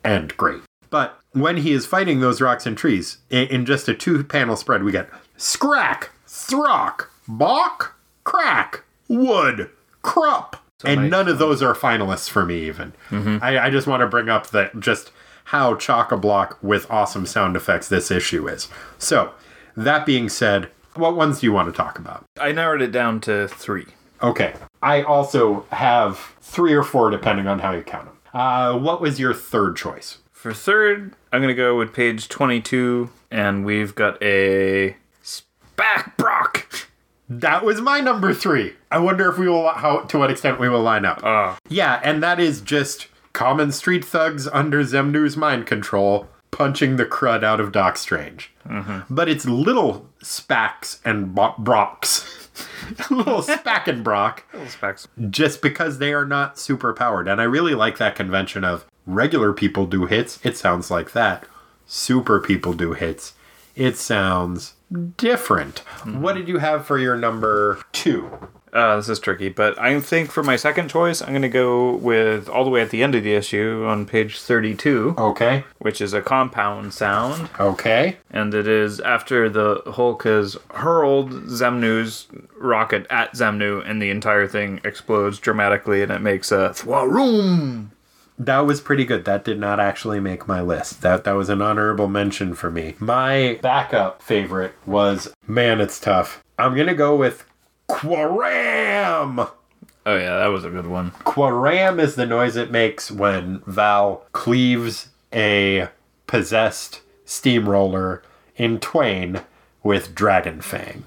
Speaker 1: and great. But when he is fighting those rocks and trees, in, in just a two panel spread, we get scrack, throck, balk, crack, wood, crup. and
Speaker 2: nice
Speaker 1: none of those are finalists for me, even. I, I just want to bring up that just how chock a block with awesome sound effects this issue is. So, that being said, what ones do you want to talk about?
Speaker 2: I narrowed it down to three.
Speaker 1: Okay. I also have three or four, depending on how you count them. Uh, what was your third choice?
Speaker 2: For third, I'm gonna go with page 22, and we've got a Spack Brock.
Speaker 1: That was my number three. I wonder if we will how to what extent we will line up.
Speaker 2: Ah.
Speaker 1: Yeah, and that is just common street thugs under Xemnu's mind control punching the crud out of Doc Strange. But it's little spacks and bo- brocks. (laughs) little spack and brock (laughs)
Speaker 2: Specs.
Speaker 1: just because they are not super powered. And I really like that convention of regular people do hits. It sounds like that. Super people do hits. It sounds different. What did you have for your number two?
Speaker 2: Uh, this is tricky, but I think for my second choice, I'm gonna go with all the way at the end of the issue on page 32,
Speaker 1: Okay.
Speaker 2: which is a compound sound.
Speaker 1: Okay.
Speaker 2: and it is after the Hulk has hurled Xemnu's rocket at Xemnu, and the entire thing explodes dramatically, and it makes a thwaroom.
Speaker 1: That was pretty good. That did not actually make my list. That that was an honorable mention for me. My backup favorite was man, it's tough. I'm gonna go with Quaram.
Speaker 2: Oh yeah, that was a good one.
Speaker 1: Quaram is the noise it makes when Val cleaves a possessed steamroller in twain with Dragon Fang.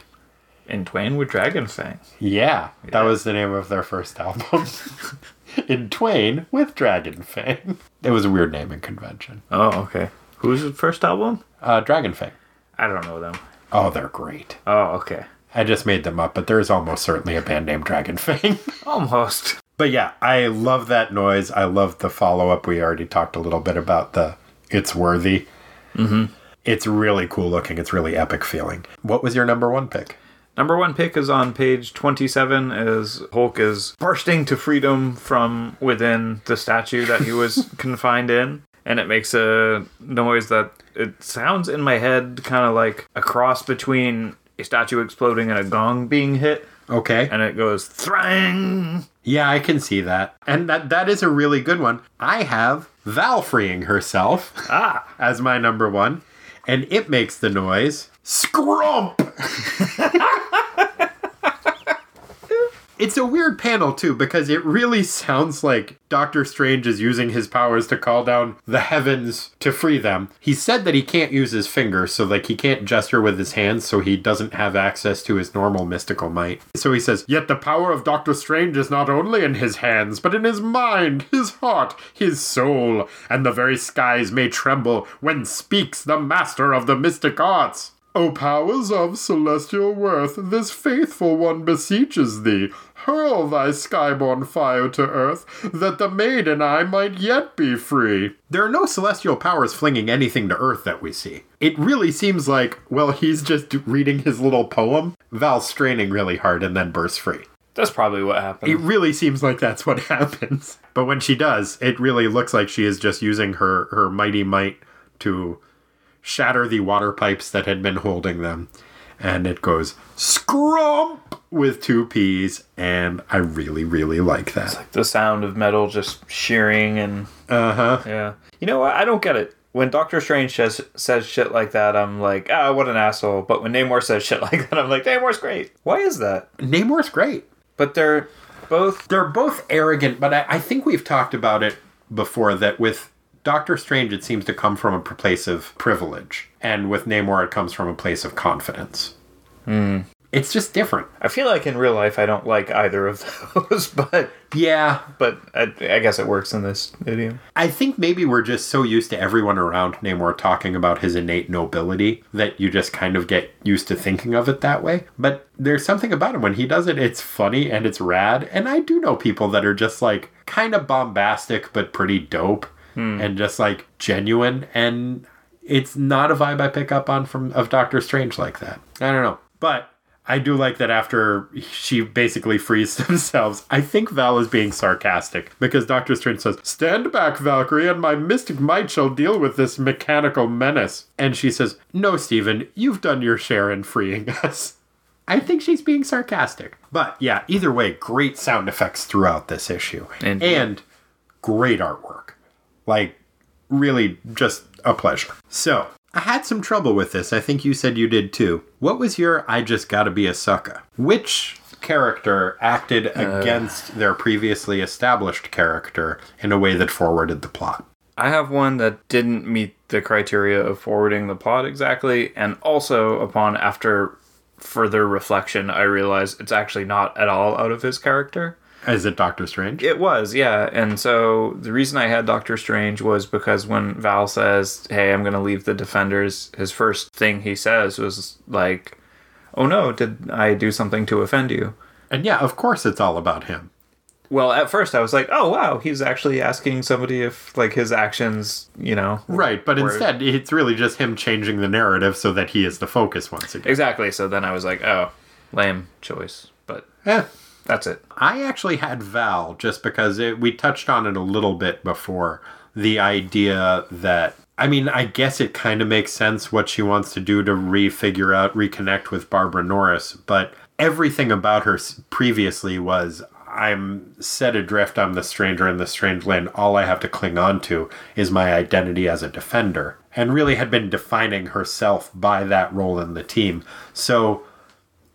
Speaker 2: In Twain with Dragon Fang.
Speaker 1: Yeah, that was the name of their first album. (laughs) in twain with Dragon Fang. It was a weird naming convention.
Speaker 2: Oh okay. Who's the first album?
Speaker 1: Uh, Dragon Fang.
Speaker 2: I don't know them.
Speaker 1: Oh, they're great.
Speaker 2: Oh okay.
Speaker 1: I just made them up, but there's almost certainly a band named Dragon Fang. (laughs)
Speaker 2: Almost.
Speaker 1: but yeah, I love that noise. I love the follow up. We already talked a little bit about the It's Worthy. Mm-hmm. It's really cool looking. It's really epic feeling. What was your number one pick?
Speaker 2: Number one pick is on page 27 as Hulk is bursting to freedom from within the statue that he was (laughs) confined in. And it makes a noise that it sounds in my head kind of like a cross between a statue exploding and a gong being hit.
Speaker 1: Okay.
Speaker 2: And it goes thrang.
Speaker 1: Yeah, I can see that. And that that is a really good one. I have Val freeing herself
Speaker 2: Ah, (laughs)
Speaker 1: as my number one, and it makes the noise scrump. (laughs) It's a weird panel too because it really sounds like Doctor Strange is using his powers to call down the heavens to free them. He said that he can't use his fingers, so like he can't gesture with his hands, so he doesn't have access to his normal mystical might. So he says, "Yet the power of Doctor Strange is not only in his hands, but in his mind, his heart, his soul, and the very skies may tremble when speaks the master of the mystic arts." O powers of celestial worth, this faithful one beseeches thee. Hurl thy skyborn fire to earth, that the maid and I might yet be free. There are no celestial powers flinging anything to earth that we see. It really seems like, well, he's just reading his little poem, Val straining really hard, and then bursts free.
Speaker 2: that's probably what happened.
Speaker 1: It really seems like that's what (laughs) happens. But when she does, it really looks like she is just using her, her mighty might to shatter the water pipes that had been holding them. And it goes scrump with two P's, and I really, really like that.
Speaker 2: the sound of metal just shearing and
Speaker 1: Uh huh.
Speaker 2: yeah. You know what? I don't get it. When Doctor Strange says says shit like that, I'm like, ah, what an asshole. But when Namor says shit like that, I'm like, Namor's great. Why is that?
Speaker 1: Namor's great.
Speaker 2: But they're both
Speaker 1: They're both arrogant, but I, I think we've talked about it before that with Doctor Strange, it seems to come from a place of privilege, and with Namor, it comes from a place of confidence. Hmm. It's just different.
Speaker 2: I feel like in real life I don't like either of (laughs) those, but
Speaker 1: Yeah,
Speaker 2: but I, I guess it works in this idiom.
Speaker 1: I think maybe we're just so used to everyone around Namor talking about his innate nobility that you just kind of get used to thinking of it that way. But there's something about him when he does it, it's funny and it's rad. And I do know people that are just like kind of bombastic but pretty dope Hmm. and just like genuine. And it's not a vibe I pick up on from of Doctor Strange like that. I don't know. But I do like that after she basically frees (laughs) themselves. I think Val is being sarcastic because Doctor Strange says, Stand back, Valkyrie, and my mystic might shall deal with this mechanical menace. And she says, No, Stephen, you've done your share in freeing (laughs) us. I think she's being sarcastic. But yeah, either way, great sound effects throughout this issue.
Speaker 2: Indeed.
Speaker 1: And great artwork. Like, really just a pleasure. So, I had some trouble with this. I think you said you did too. What was your I just gotta be a sucker? Which character acted uh. against their previously established character in a way that forwarded the plot?
Speaker 2: I have one that didn't meet the criteria of forwarding the plot exactly, and also upon after further reflection, I realized it's actually not at all out of his character.
Speaker 1: Is it Doctor Strange?
Speaker 2: It was, yeah. And so the reason I had Doctor Strange was because when Val says, Hey, I'm going to leave the Defenders, his first thing he says was like, Oh no, did I do something to offend you?
Speaker 1: And yeah, of course it's all about him.
Speaker 2: Well, at first I was like, Oh wow, he's actually asking somebody if like his actions, you know.
Speaker 1: Right, but
Speaker 2: were-
Speaker 1: instead it's really just him changing the narrative so that he is the focus once again.
Speaker 2: Exactly. So then I was like, Oh, lame choice. But
Speaker 1: Eh.
Speaker 2: That's it.
Speaker 1: I actually had Val just because it, we touched on it a little bit before. The idea that, I mean, I guess it kind of makes sense what she wants to do to refigure out, reconnect with Barbara Norris, but everything about her previously was I'm set adrift, I'm the stranger in the strange land. All I have to cling on to is my identity as a defender, and really had been defining herself by that role in the team. So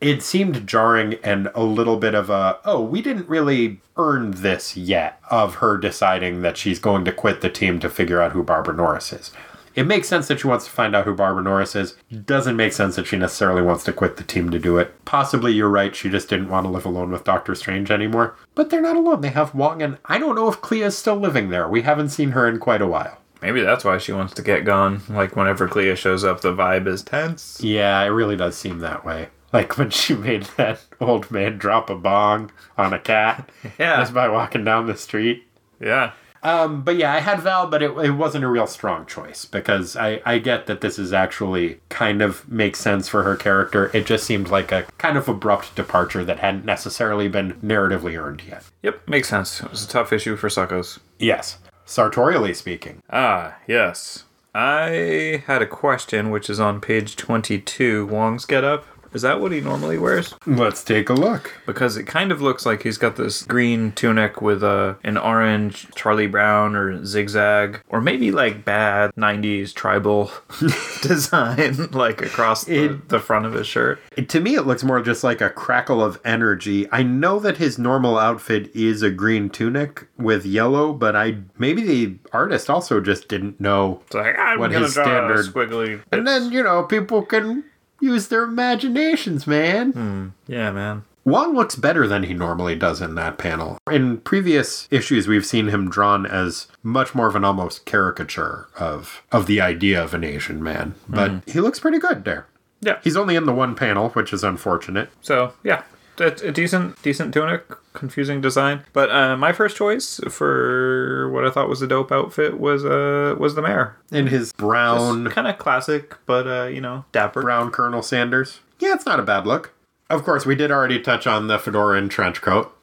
Speaker 1: it seemed jarring and a little bit of a oh we didn't really earn this yet of her deciding that she's going to quit the team to figure out who barbara norris is. It makes sense that she wants to find out who barbara norris is. Doesn't make sense that she necessarily wants to quit the team to do it. Possibly you're right she just didn't want to live alone with doctor strange anymore. But they're not alone. They have wong and i don't know if clea's still living there. We haven't seen her in quite a while.
Speaker 2: Maybe that's why she wants to get gone. Like whenever Clea shows up, the vibe is tense.
Speaker 1: yeah it really does seem that way like when she made that old man drop a bong on a cat (laughs)
Speaker 2: Yeah.
Speaker 1: just by walking down the street.
Speaker 2: Yeah.
Speaker 1: Um, but yeah, I had Val, but it, it wasn't a real strong choice because I, I get that this is actually kind of makes sense for her character. It just seemed like a kind of abrupt departure that hadn't necessarily been narratively earned yet.
Speaker 2: Yep, makes sense. It was a tough issue for Suckos.
Speaker 1: Yes. Sartorially speaking.
Speaker 2: Ah, yes. I had a question, which is on page 22. Wong's get up. Is that what he normally wears?
Speaker 1: Let's take a look.
Speaker 2: Because it kind of looks like he's got this green tunic with a an orange Charlie Brown or zigzag, or maybe like bad 90s tribal (laughs) (laughs) design, like across the,
Speaker 1: It-
Speaker 2: the front of his shirt.
Speaker 1: To me, it looks more just like a crackle of energy. I know that his normal outfit is a green tunic with yellow, but I maybe the artist also just didn't know
Speaker 2: It's like, I'm
Speaker 1: What his
Speaker 2: draw
Speaker 1: standard-
Speaker 2: squiggly.
Speaker 1: And then, you know, people can use their imaginations, man. Hmm.
Speaker 2: yeah, man.
Speaker 1: Wong looks better than he normally does in that panel. In previous issues, we've seen him drawn as much more of an almost caricature of of the idea of an Asian man, but hmm. he looks pretty good there.
Speaker 2: Yeah.
Speaker 1: He's only in the one panel, which is unfortunate.
Speaker 2: So yeah, a, a decent decent tunic, confusing design. But uh, my first choice for what I thought was a dope outfit was uh was the mayor.
Speaker 1: In his brown
Speaker 2: kind of classic, but uh you know dapper.
Speaker 1: brown Colonel Sanders. Yeah, it's not a bad look. Of course, we did already touch on the fedora and trench coat.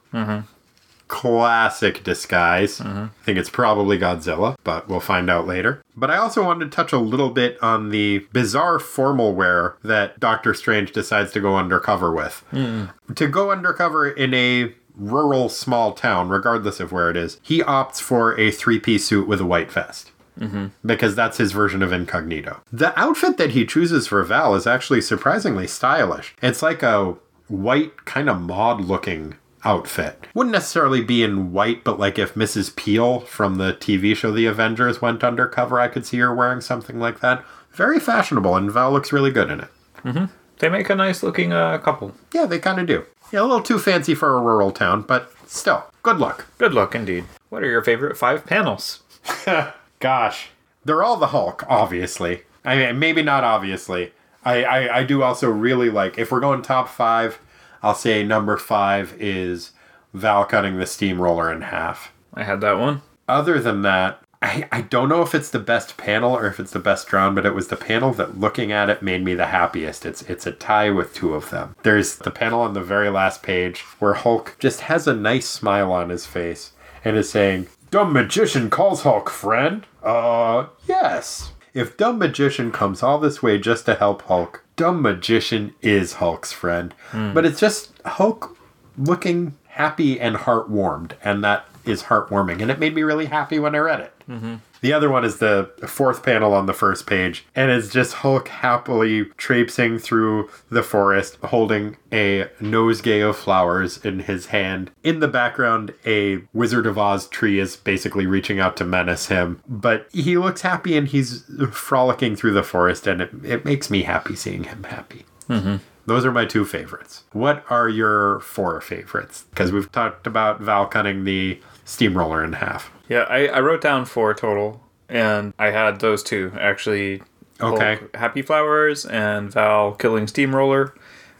Speaker 1: Classic disguise. Mm-hmm. I think it's probably Godzilla, but we'll find out later. But I also wanted to touch a little bit on the bizarre formal wear that Doctor Strange decides to go undercover with. Mm-hmm. To go undercover in a rural small town, regardless of where it is, he opts for a three piece suit with a white vest mm-hmm. because that's his version of incognito. The outfit that he chooses for Val is actually surprisingly stylish. It's like a white, kind of mod looking outfit. Wouldn't necessarily be in white, but like if Mrs. Peel from the TV show The Avengers went undercover, I could see her wearing something like that. Very fashionable, and Val looks really good in it.
Speaker 2: They make a nice looking uh, couple.
Speaker 1: Yeah, they kind of do. Yeah, a little too fancy for a rural town, but still, good luck.
Speaker 2: Good look indeed. What are your favorite five panels? (laughs)
Speaker 1: Gosh, they're all the Hulk, obviously. I mean, maybe not obviously. I, I, I do also really like, if we're going top five, I'll say number five is Val cutting the steamroller in half.
Speaker 2: I had that one.
Speaker 1: Other than that, I, I don't know if it's the best panel or if it's the best drawn, but it was the panel that looking at it made me the happiest. It's it's a tie with two of them. There's the panel on the very last page where Hulk just has a nice smile on his face and is saying, Dumb magician calls Hulk friend? Uh yes. If dumb magician comes all this way just to help Hulk, dumb magician is Hulk's friend. Hmm. But it's just Hulk looking happy and heart warmed, and that is heartwarming, and it made me really happy when I read it. Mm-hmm. The other one is the fourth panel on the first page, and it's just Hulk happily traipsing through the forest, holding a nosegay of flowers in his hand. In the background, a Wizard of Oz tree is basically reaching out to menace him, but he looks happy and he's frolicking through the forest, and it, it makes me happy seeing him happy. Mm-hmm. Those are my two favorites. What are your four favorites? Because we've talked about Val cutting the steamroller in half.
Speaker 2: Yeah, I, I wrote down four total, and I had those two actually.
Speaker 1: Okay.
Speaker 2: Hulk Happy Flowers and Val killing Steamroller,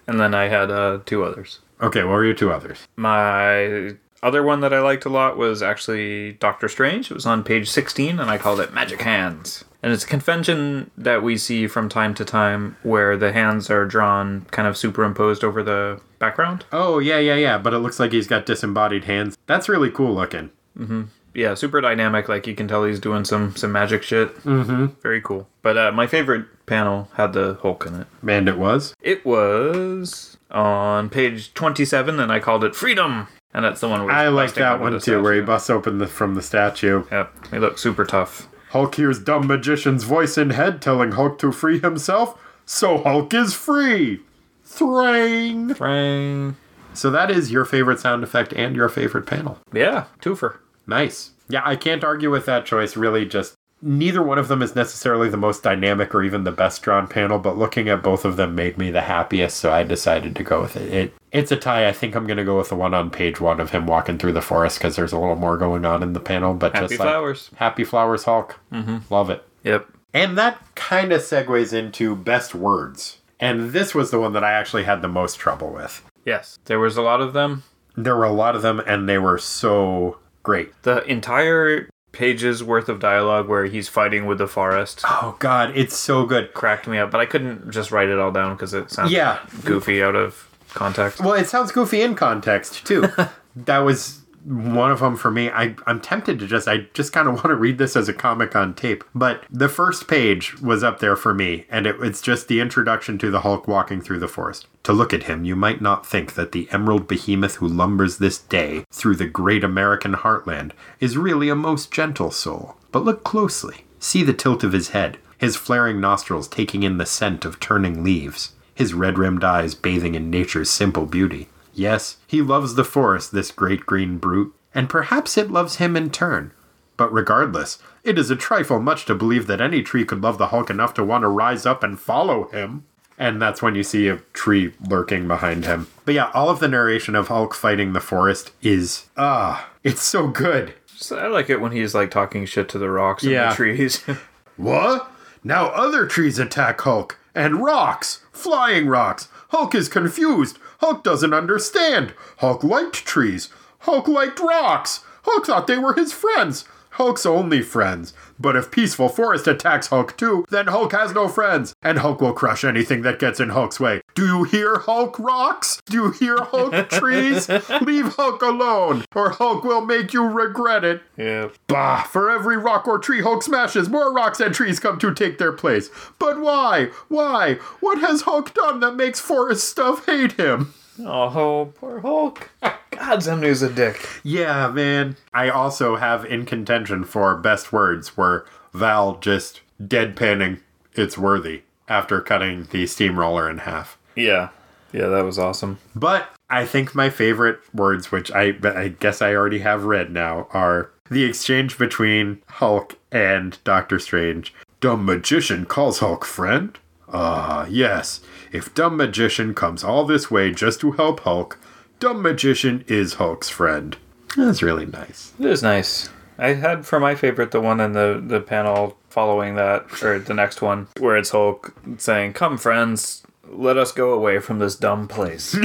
Speaker 2: and then I had uh, two others.
Speaker 1: Okay, what were your two others?
Speaker 2: My other one that I liked a lot was actually Doctor Strange. It was on page 16, and I called it Magic Hands. And it's a convention that we see from time to time where the hands are drawn kind of superimposed over the background.
Speaker 1: Oh, yeah, yeah, yeah, but it looks like he's got disembodied hands. That's really cool looking. Mm-hmm.
Speaker 2: Yeah, super dynamic. Like you can tell he's doing some some magic shit. Mm-hmm. Very cool. But uh, my favorite panel had the Hulk in it.
Speaker 1: And it was.
Speaker 2: It was on page 27, and I called it Freedom. And that's the one where
Speaker 1: I like that one too, where he busts open the, from the statue.
Speaker 2: Yep, he looks super tough.
Speaker 1: Hulk hears dumb magician's voice in head telling Hulk to free himself, so Hulk is free. Thrang.
Speaker 2: Frang.
Speaker 1: So that is your favorite sound effect and your favorite panel.
Speaker 2: Yeah, twofer.
Speaker 1: Nice. Yeah, I can't argue with that choice. Really, just neither one of them is necessarily the most dynamic or even the best drawn panel, but looking at both of them made me the happiest, so I decided to go with it. It it's a tie. I think I'm gonna go with the one on page one of him walking through the forest because there's a little more going on in the panel. But
Speaker 2: Happy
Speaker 1: just like
Speaker 2: flowers.
Speaker 1: Happy Flowers Hulk, mm-hmm. love it.
Speaker 2: Yep.
Speaker 1: And that kind of segues into best words. And this was the one that I actually had the most trouble with.
Speaker 2: Yes, there was a lot of them.
Speaker 1: There were a lot of them, and they were so great.
Speaker 2: The entire pages worth of dialogue where he's fighting with the forest
Speaker 1: Oh, God, it's so good.
Speaker 2: cracked me up, but I couldn't just write it all down because it sounds
Speaker 1: Yeah.
Speaker 2: goofy out of context.
Speaker 1: Well, it sounds goofy in context, too. (laughs) that was one of them for me. I, I'm tempted to just, I just kind of (laughs) want to read this as a comic on tape. But the first page was up there for me, and it, it's just the introduction to the Hulk walking through the forest. To look at him, you might not think that the emerald behemoth who lumbers this day through the great American heartland is really a most gentle soul. But look closely. See the tilt of his head, his flaring nostrils taking in the scent of turning leaves, his red rimmed eyes bathing in nature's simple beauty. Yes, he loves the forest, this great green brute, and perhaps it loves him in turn. But regardless, it is a trifle much to believe that any tree could love the Hulk enough to want to rise up and follow him. And that's when you see a tree lurking behind him. But yeah, all of the narration of Hulk fighting the forest is, ah, it's so good.
Speaker 2: So I like it when he's like talking shit to the rocks and
Speaker 1: Yeah.
Speaker 2: the trees. (laughs)
Speaker 1: What? Now other trees attack Hulk. And rocks! Flying rocks! Hulk is confused. Hulk doesn't understand. Hulk liked trees. Hulk liked rocks. Hulk thought they were his friends. Hulk's only friends. But if Peaceful Forest attacks Hulk too, then Hulk has no friends, and Hulk will crush anything that gets in Hulk's way. Do you hear Hulk rocks? Do you hear Hulk (laughs) trees? Leave Hulk alone, or Hulk will make you regret it.
Speaker 2: yeah.
Speaker 1: Bah! For every rock or tree Hulk smashes, more rocks and trees come to take their place. But why? Why? What has Hulk done that makes forest stuff hate him?
Speaker 2: Oh, poor Hulk. (laughs) God, Xemnu's a dick.
Speaker 1: Yeah, man. I also have in contention for best words where Val just deadpanning it's worthy after cutting the steamroller in half.
Speaker 2: Yeah. Yeah, that was awesome.
Speaker 1: But I think my favorite words, which I I guess I already have read now, are the exchange between Hulk and Doctor Strange. Dumb magician calls Hulk friend? Ah, yes. If dumb magician comes all this way just to help Hulk, dumb magician is Hulk's friend. That's really nice.
Speaker 2: It is nice. I had for my favorite the one in the, the panel following that, or the next one, where it's Hulk saying, Come, friends, let us go away from this dumb place. (laughs)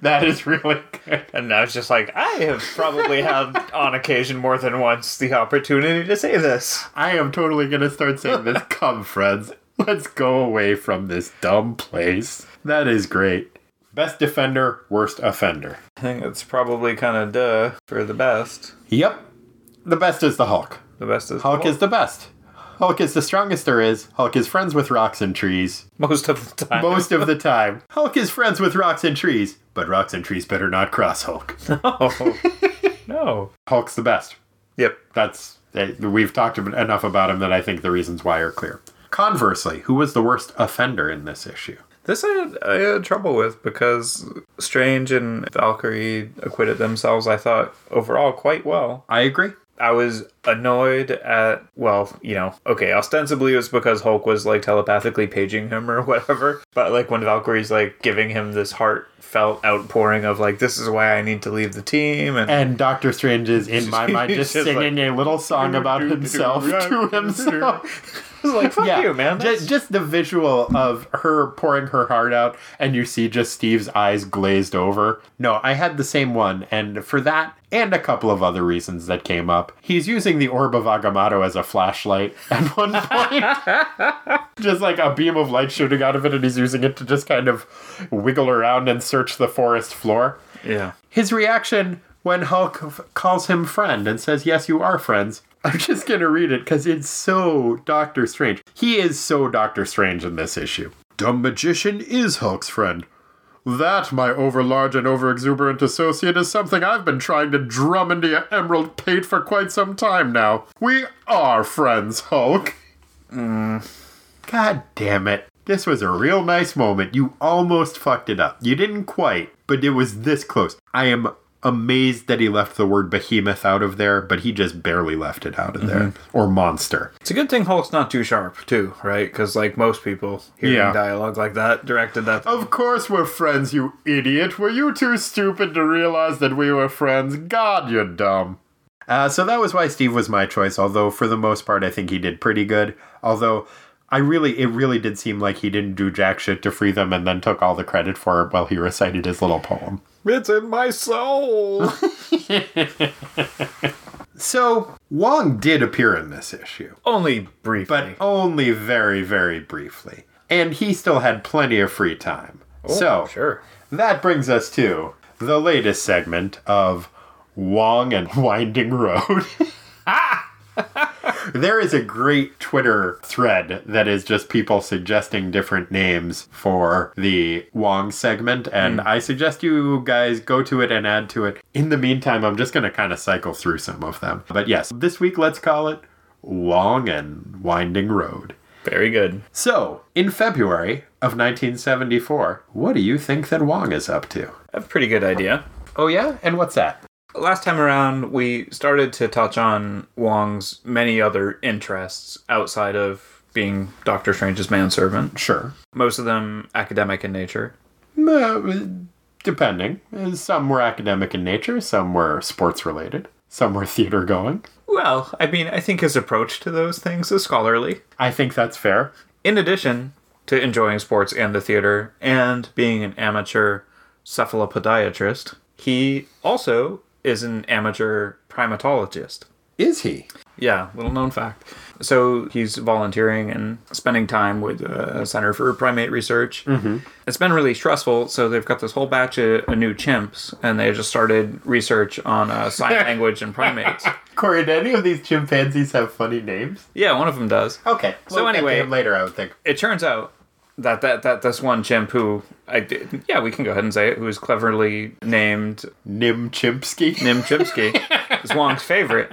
Speaker 1: that is really good.
Speaker 2: And I was just like, I have probably had on occasion more than once the opportunity to say this.
Speaker 1: I am totally gonna start saying this. (laughs) Come, friends, let's go away from this dumb place. That is great. Best defender, worst offender.
Speaker 2: I think it's probably kind of duh for the best.
Speaker 1: Yep. The best is the Hulk.
Speaker 2: The best is
Speaker 1: Hulk Hulk is the best. Hulk is the strongest there is. Hulk is friends with rocks and trees.
Speaker 2: most of the time.
Speaker 1: Most of the (laughs) time. Hulk is friends with rocks and trees, but rocks and trees better not cross Hulk. (laughs)
Speaker 2: Oh. no.
Speaker 1: Hulk's the best.
Speaker 2: Yep.
Speaker 1: That's eh, we've talked enough about him that I think the reasons why are clear. Conversely, who was the worst offender in this issue?
Speaker 2: This I had, I had trouble with because Strange and Valkyrie acquitted themselves, I thought, overall quite well.
Speaker 1: I agree.
Speaker 2: I was annoyed at, well, you know, okay, ostensibly it was because Hulk was like telepathically paging him or whatever. But like when Valkyrie's like giving him this heartfelt outpouring of like, this is why I need to leave the team. And,
Speaker 1: And Doctor Strange is, in my mind, just
Speaker 2: Just
Speaker 1: singing a little song about himself to himself.
Speaker 2: Was (laughs) like, fuck you, man.
Speaker 1: Just, just the visual of her pouring her heart out, and you see just Steve's eyes glazed over. No, I had the same one, and for that, and a couple of other reasons that came up, he's using the Orb of Agamotto as a flashlight (laughs) at one point. (laughs) just like a beam of light shooting out of it, and he's using it to just kind of wiggle around and search the forest floor.
Speaker 2: yeah.
Speaker 1: His reaction when Hulk f- calls him friend and says, Yes, you are friends. I'm just going to read it because it's so Doctor Strange. He is so Doctor Strange in this issue. Dumb magician is Hulk's friend. That, my overlarge and overexuberant associate, is something I've been trying to drum into your emerald pate for quite some time now. We are friends, Hulk. Mm. God damn it. This was a real nice moment. You almost fucked it up. You didn't quite, but it was this close. I am amazed that he left the word behemoth out of there, but he just barely left it out of there. Or monster.
Speaker 2: It's a good thing Hulk's not too sharp, too, right? Because, like, most people hearing
Speaker 1: Yeah.
Speaker 2: dialogue like that directed that.
Speaker 1: Of course we're friends, you idiot. Were you too stupid to realize that we were friends? God, you're dumb. Uh, so that was why Steve was my choice, although for the most part I think he did pretty good. Although I really, it really did seem like he didn't do jack shit to free them and then took all the credit for it while he recited his little poem.
Speaker 2: It's in my soul! (laughs)
Speaker 1: So Wong did appear in this issue,
Speaker 2: Only briefly.
Speaker 1: but only very, very briefly. And he still had plenty of free time. Oh, so
Speaker 2: sure.
Speaker 1: That brings us to the latest segment of Wong and Winding Road. There is a great Twitter thread that is just people suggesting different names for the Wong segment, and hmm. I suggest you guys go to it and add to it. In the meantime, I'm just going to kind of cycle through some of them. But yes, this week let's call it Wong and Winding Road.
Speaker 2: Very good.
Speaker 1: So, in February of 1974, what do you think that Wong is up to?
Speaker 2: I have a pretty good idea.
Speaker 1: Oh, yeah? And what's that?
Speaker 2: Last time around, we started to touch on Wong's many other interests outside of being Doctor Strange's manservant,
Speaker 1: Sure.
Speaker 2: most of them academic in nature.
Speaker 1: Uh, depending. Some were academic in nature, some were sports related, some were theater going.
Speaker 2: Well, I mean, I think his approach to those things is scholarly.
Speaker 1: I think that's fair.
Speaker 2: In addition to enjoying sports and the theater and being an amateur cephalopodiatrist, he also is an amateur primatologist.
Speaker 1: Is he?
Speaker 2: Yeah, little known fact. So he's volunteering and spending time with a Center for Primate Research. Mm-hmm. It's been really stressful, so they've got this whole batch of, of new chimps, and they just started research on uh, sign (laughs) language and primates.
Speaker 1: Corey, do any of these chimpanzees have funny names?
Speaker 2: Yeah, one of them does.
Speaker 1: Okay.
Speaker 2: So
Speaker 1: we'll to
Speaker 2: anyway-
Speaker 1: later, I would think.
Speaker 2: It turns out that that, that this one chimp who I did, yeah, we can go ahead and say it, who is cleverly named
Speaker 1: Nim Chimpsky.
Speaker 2: Nim Chimpsky (laughs) is Wong's favorite.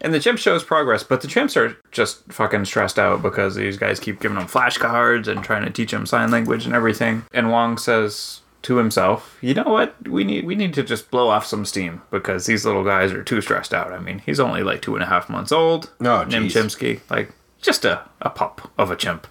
Speaker 2: And the chimp shows progress, but the chimps are just fucking stressed out because these guys keep giving them flashcards and trying to teach them sign language and everything. And Wong says to himself, "You know what? We need we need to just blow off some steam because these little guys are too stressed out. I mean, he's only like two and a half months old.
Speaker 1: Oh,
Speaker 2: Nim Chimpsky, like just a, a pup of a chimp.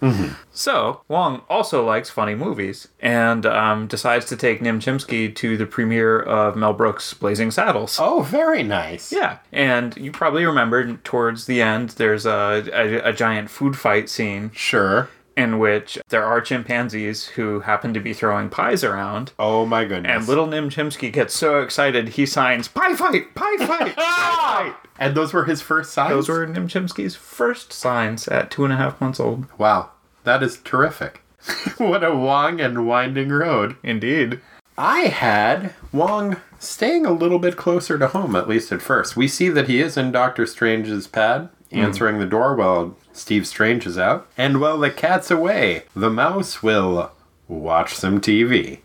Speaker 2: So Wong also likes funny movies and um, decides to take Nim Chimpsky to the premiere of Mel Brooks' Blazing Saddles.
Speaker 1: Oh, very nice.
Speaker 2: Yeah, and you probably remember towards the end, there's a, a, a giant food fight scene,
Speaker 1: Sure.
Speaker 2: In which there are chimpanzees who happen to be throwing pies around.
Speaker 1: Oh my goodness.
Speaker 2: And little Nim Chimpsky gets so excited he signs pie fight, pie fight, (laughs) pie fight.
Speaker 1: And those were his first signs?
Speaker 2: Those were Nim Chimpsky's first signs at two and a half months old.
Speaker 1: Wow. That is terrific. (laughs) what a long and winding road.
Speaker 2: Indeed.
Speaker 1: I had Wong staying a little bit closer to home, at least at first. We see that he is in Doctor Strange's pad, Hmm. answering the door while Steve Strange is out. And while the cat's away, the mouse will watch some TV.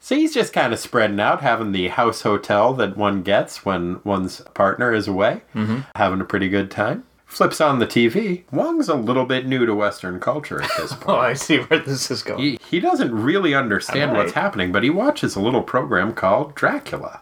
Speaker 1: so (laughs) he's just kind of spreading out, having the house hotel that one gets when one's partner is away, mm-hmm. having a pretty good time. Flips on the TV. Wong's a little bit new to Western culture at this point. (laughs)
Speaker 2: Oh, I see where this is going.
Speaker 1: He, he doesn't really understand what's happening, but he watches a little program called Dracula.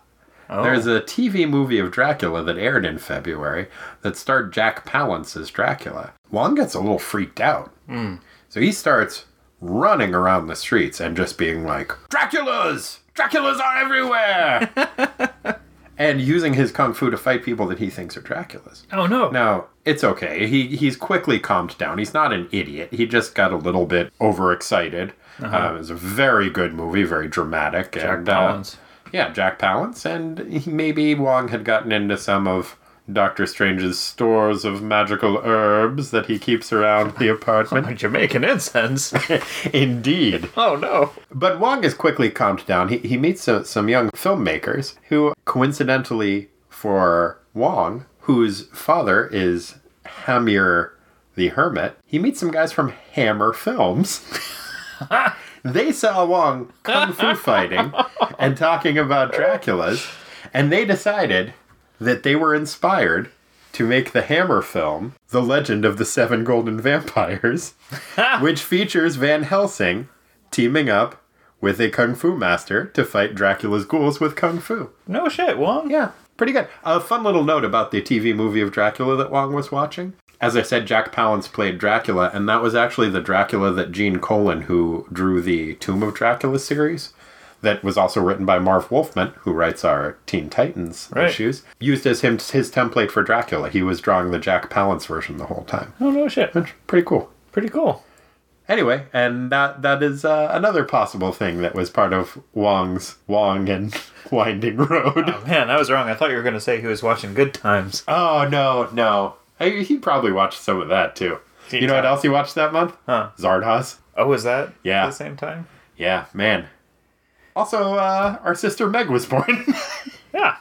Speaker 2: Oh.
Speaker 1: There's a TV movie of Dracula that aired in February that starred Jack Palance as Dracula. Wong gets a little freaked out.
Speaker 2: Hmm.
Speaker 1: So he starts running around the streets and just being like, Draculas! Draculas are everywhere! (laughs) and using his kung fu to fight people that he thinks are Draculas.
Speaker 2: oh no.
Speaker 1: Now, it's okay. He he's quickly calmed down. He's not an idiot. He just got a little bit overexcited. Uh, it was a very good movie, very dramatic.
Speaker 2: Jack
Speaker 1: and, uh,
Speaker 2: Palance.
Speaker 1: Yeah, Jack Palance. And maybe Wong had gotten into some of Doctor Strange's stores of magical herbs that he keeps around the apartment. (laughs)
Speaker 2: Jamaican incense. (laughs)
Speaker 1: Indeed.
Speaker 2: oh no.
Speaker 1: But Wong is quickly calmed down. He, he meets some, some young filmmakers who, coincidentally for Wong, whose father is Hamir the Hermit, he meets some guys from Hammer Films. (laughs) they saw Wong kung fu (laughs) fighting and talking about Draculas, and they decided that they were inspired to make the Hammer film, The Legend of the Seven Golden Vampires, (laughs) which features Van Helsing teaming up with a kung fu master to fight Dracula's ghouls with kung fu.
Speaker 2: No shit, Wong.
Speaker 1: Yeah, pretty good. A fun little note about the TV movie of Dracula that Wong was watching. As I said, Jack Palance played Dracula, and that was actually the Dracula that Gene Colan, who drew the Tomb of Dracula series, that was also written by Marv Wolfman, who writes our Teen Titans
Speaker 2: Right.
Speaker 1: issues, used as him his template for Dracula. He was drawing the Jack Palance version the whole time.
Speaker 2: Oh no shit.
Speaker 1: Pretty cool.
Speaker 2: Pretty cool.
Speaker 1: Anyway, and that that is uh, another possible thing that was part of Wong's Wong and (laughs) Winding Road.
Speaker 2: Oh, man, I was wrong. I thought you were going to say he was watching Good Times.
Speaker 1: Oh no, no. I, he probably watched some of that too.
Speaker 2: Teen
Speaker 1: you know what else he watched that month?
Speaker 2: Huh.
Speaker 1: Zardoz.
Speaker 2: Oh, was that
Speaker 1: Yeah.
Speaker 2: at the same time?
Speaker 1: Yeah, man. Also, uh, our sister Meg was born. (laughs)
Speaker 2: Yeah.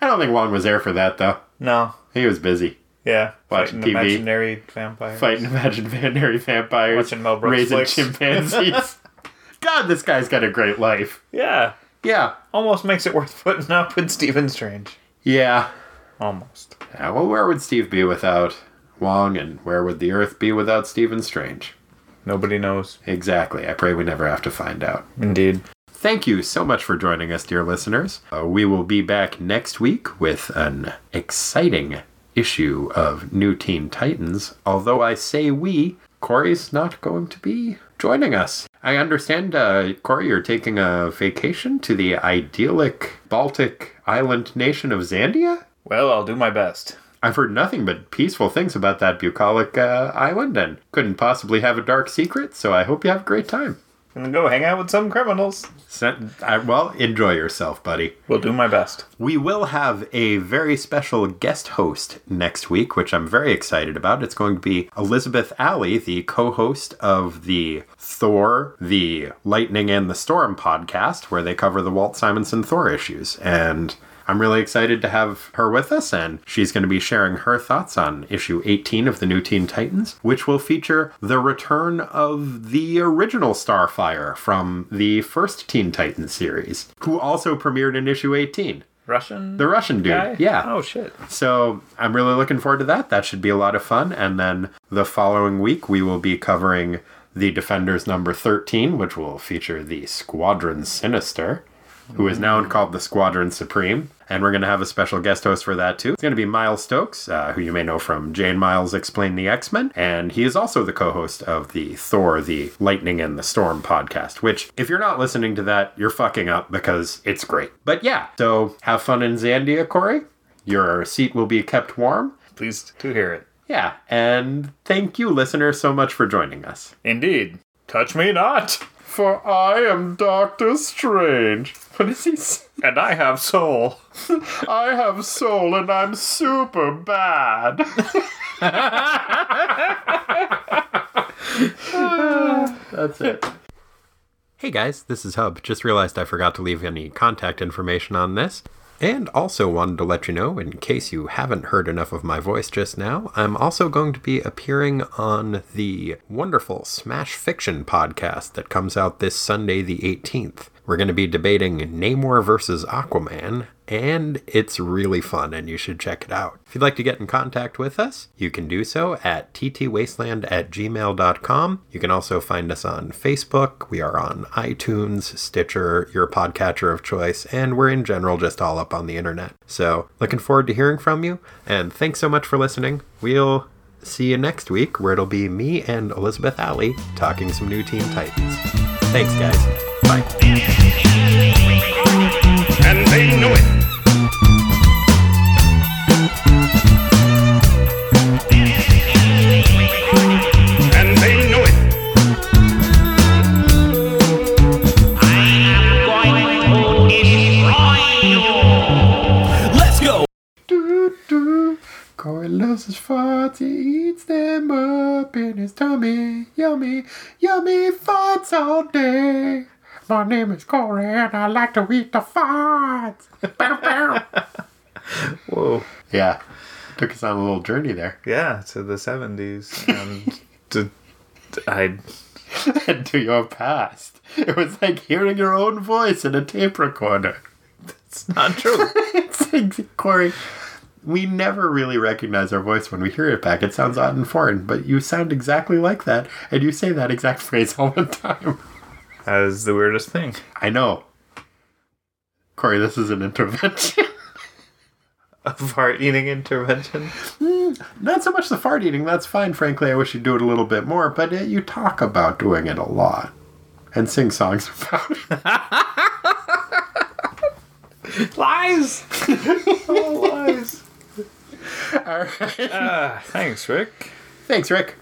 Speaker 1: I don't think Wong was there for that though.
Speaker 2: No.
Speaker 1: He was busy
Speaker 2: Yeah.
Speaker 1: Watching
Speaker 2: Fighting
Speaker 1: TV.
Speaker 2: imaginary vampires.
Speaker 1: fighting imaginary vampires,
Speaker 2: Watching Mel Brooks
Speaker 1: raising
Speaker 2: flicks.
Speaker 1: chimpanzees. (laughs) God, this guy's got a great life.
Speaker 2: Yeah.
Speaker 1: Yeah,
Speaker 2: Almost makes it worth putting up with Stephen Strange.
Speaker 1: yeah.
Speaker 2: Almost.
Speaker 1: Yeah, well, where would Steve be without Wong, and where would the Earth be without Stephen Strange?
Speaker 2: Nobody knows.
Speaker 1: Exactly. I pray we never have to find out.
Speaker 2: Indeed.
Speaker 1: Thank you so much for joining us, dear listeners. Uh, we will be back next week with an exciting issue of New Teen Titans. Although I say we, Corey's not going to be joining us. I understand, uh, Corey, you're taking a vacation to the idyllic Baltic island nation of Zandia?
Speaker 2: Well, I'll do my best.
Speaker 1: I've heard nothing but peaceful things about that bucolic uh, island and couldn't possibly have a dark secret, so I hope you have a great time.
Speaker 2: And go hang out with some criminals.
Speaker 1: I, well, enjoy yourself, buddy.
Speaker 2: We'll do my best.
Speaker 1: We will have a very special guest host next week, which I'm very excited about. It's going to be Elizabeth Alley, the co host of the Thor, the Lightning and the Storm podcast, where they cover the Walt Simonson Thor issues. And I'm really excited to have her with us, and she's going to be sharing her thoughts on issue 18 of the New Teen Titans, which will feature the return of the original Starfire from the first Teen Titans series, who also premiered in issue 18.
Speaker 2: Russian?
Speaker 1: The Russian dude.
Speaker 2: guy?
Speaker 1: Yeah.
Speaker 2: Oh, shit.
Speaker 1: So I'm really looking forward to that. That should be a lot of fun. And then the following week, we will be covering the Defenders number 13, which will feature the Squadron Sinister, who is now mm. called the Squadron Supreme. And we're going to have a special guest host for that too. It's going to be Miles Stokes, uh, who you may know from Jay and Miles Explain the X Men. And he is also the co host of the Thor, the Lightning and the Storm podcast, which, if you're not listening to that, you're fucking up because it's great. But yeah, so have fun in Zandia, Corey. Your seat will be kept warm.
Speaker 2: Pleased to hear it.
Speaker 1: Yeah, and thank you, listeners, so much for joining us.
Speaker 2: Indeed. Touch me not,
Speaker 1: For I am Doctor Strange. What is he? say?
Speaker 2: and I have soul. (laughs)
Speaker 1: I have soul and I'm super bad. (laughs) That's it. Hey guys, this is Hub. Just realized I forgot to leave any contact information on this. And also wanted to let you know, in case you haven't heard enough of my voice just now, I'm also going to be appearing on the wonderful Smash Fiction podcast that comes out this Sunday, the 18th. We're going to be debating Namor versus Aquaman, and it's really fun, and you should check it out. If you'd like to get in contact with us, you can do so at ttwasteland at gmail.com. You can also find us on Facebook. We are on iTunes, Stitcher, your podcatcher of choice, and we're in general just all up on the internet. So, looking forward to hearing from you, and thanks so much for listening. We'll see you next week, where it'll be me and Elizabeth Alley talking some new Teen Titans. Thanks, guys. Bye.
Speaker 4: and they know it.
Speaker 1: Corey loves his farts, he eats them up in his tummy. Yummy, yummy farts all day. My name is Corey and I like to eat the farts. Bow, bow. (laughs)
Speaker 2: Whoa.
Speaker 1: yeah, took us on a little journey there.
Speaker 2: Yeah, to the 70s. And (laughs) to, I.
Speaker 1: to your past. It was like hearing your own voice in a tape recorder.
Speaker 2: That's not true. (laughs)
Speaker 1: it's like, Corey, we never really recognize our voice when we hear it back. It sounds odd and foreign, but you sound exactly like that, and you say that exact phrase all the time.
Speaker 2: That is the weirdest thing.
Speaker 1: I know. Corey, this is an intervention. (laughs)
Speaker 2: A fart eating intervention.
Speaker 1: Not so much the fart eating, that's fine, frankly. I wish you'd do it a little bit more, but uh, you talk about doing it a lot and sing songs about it. (laughs)
Speaker 2: Lies! (laughs) oh, lies.
Speaker 1: All right.
Speaker 2: Uh, thanks, Rick.
Speaker 1: Thanks, Rick.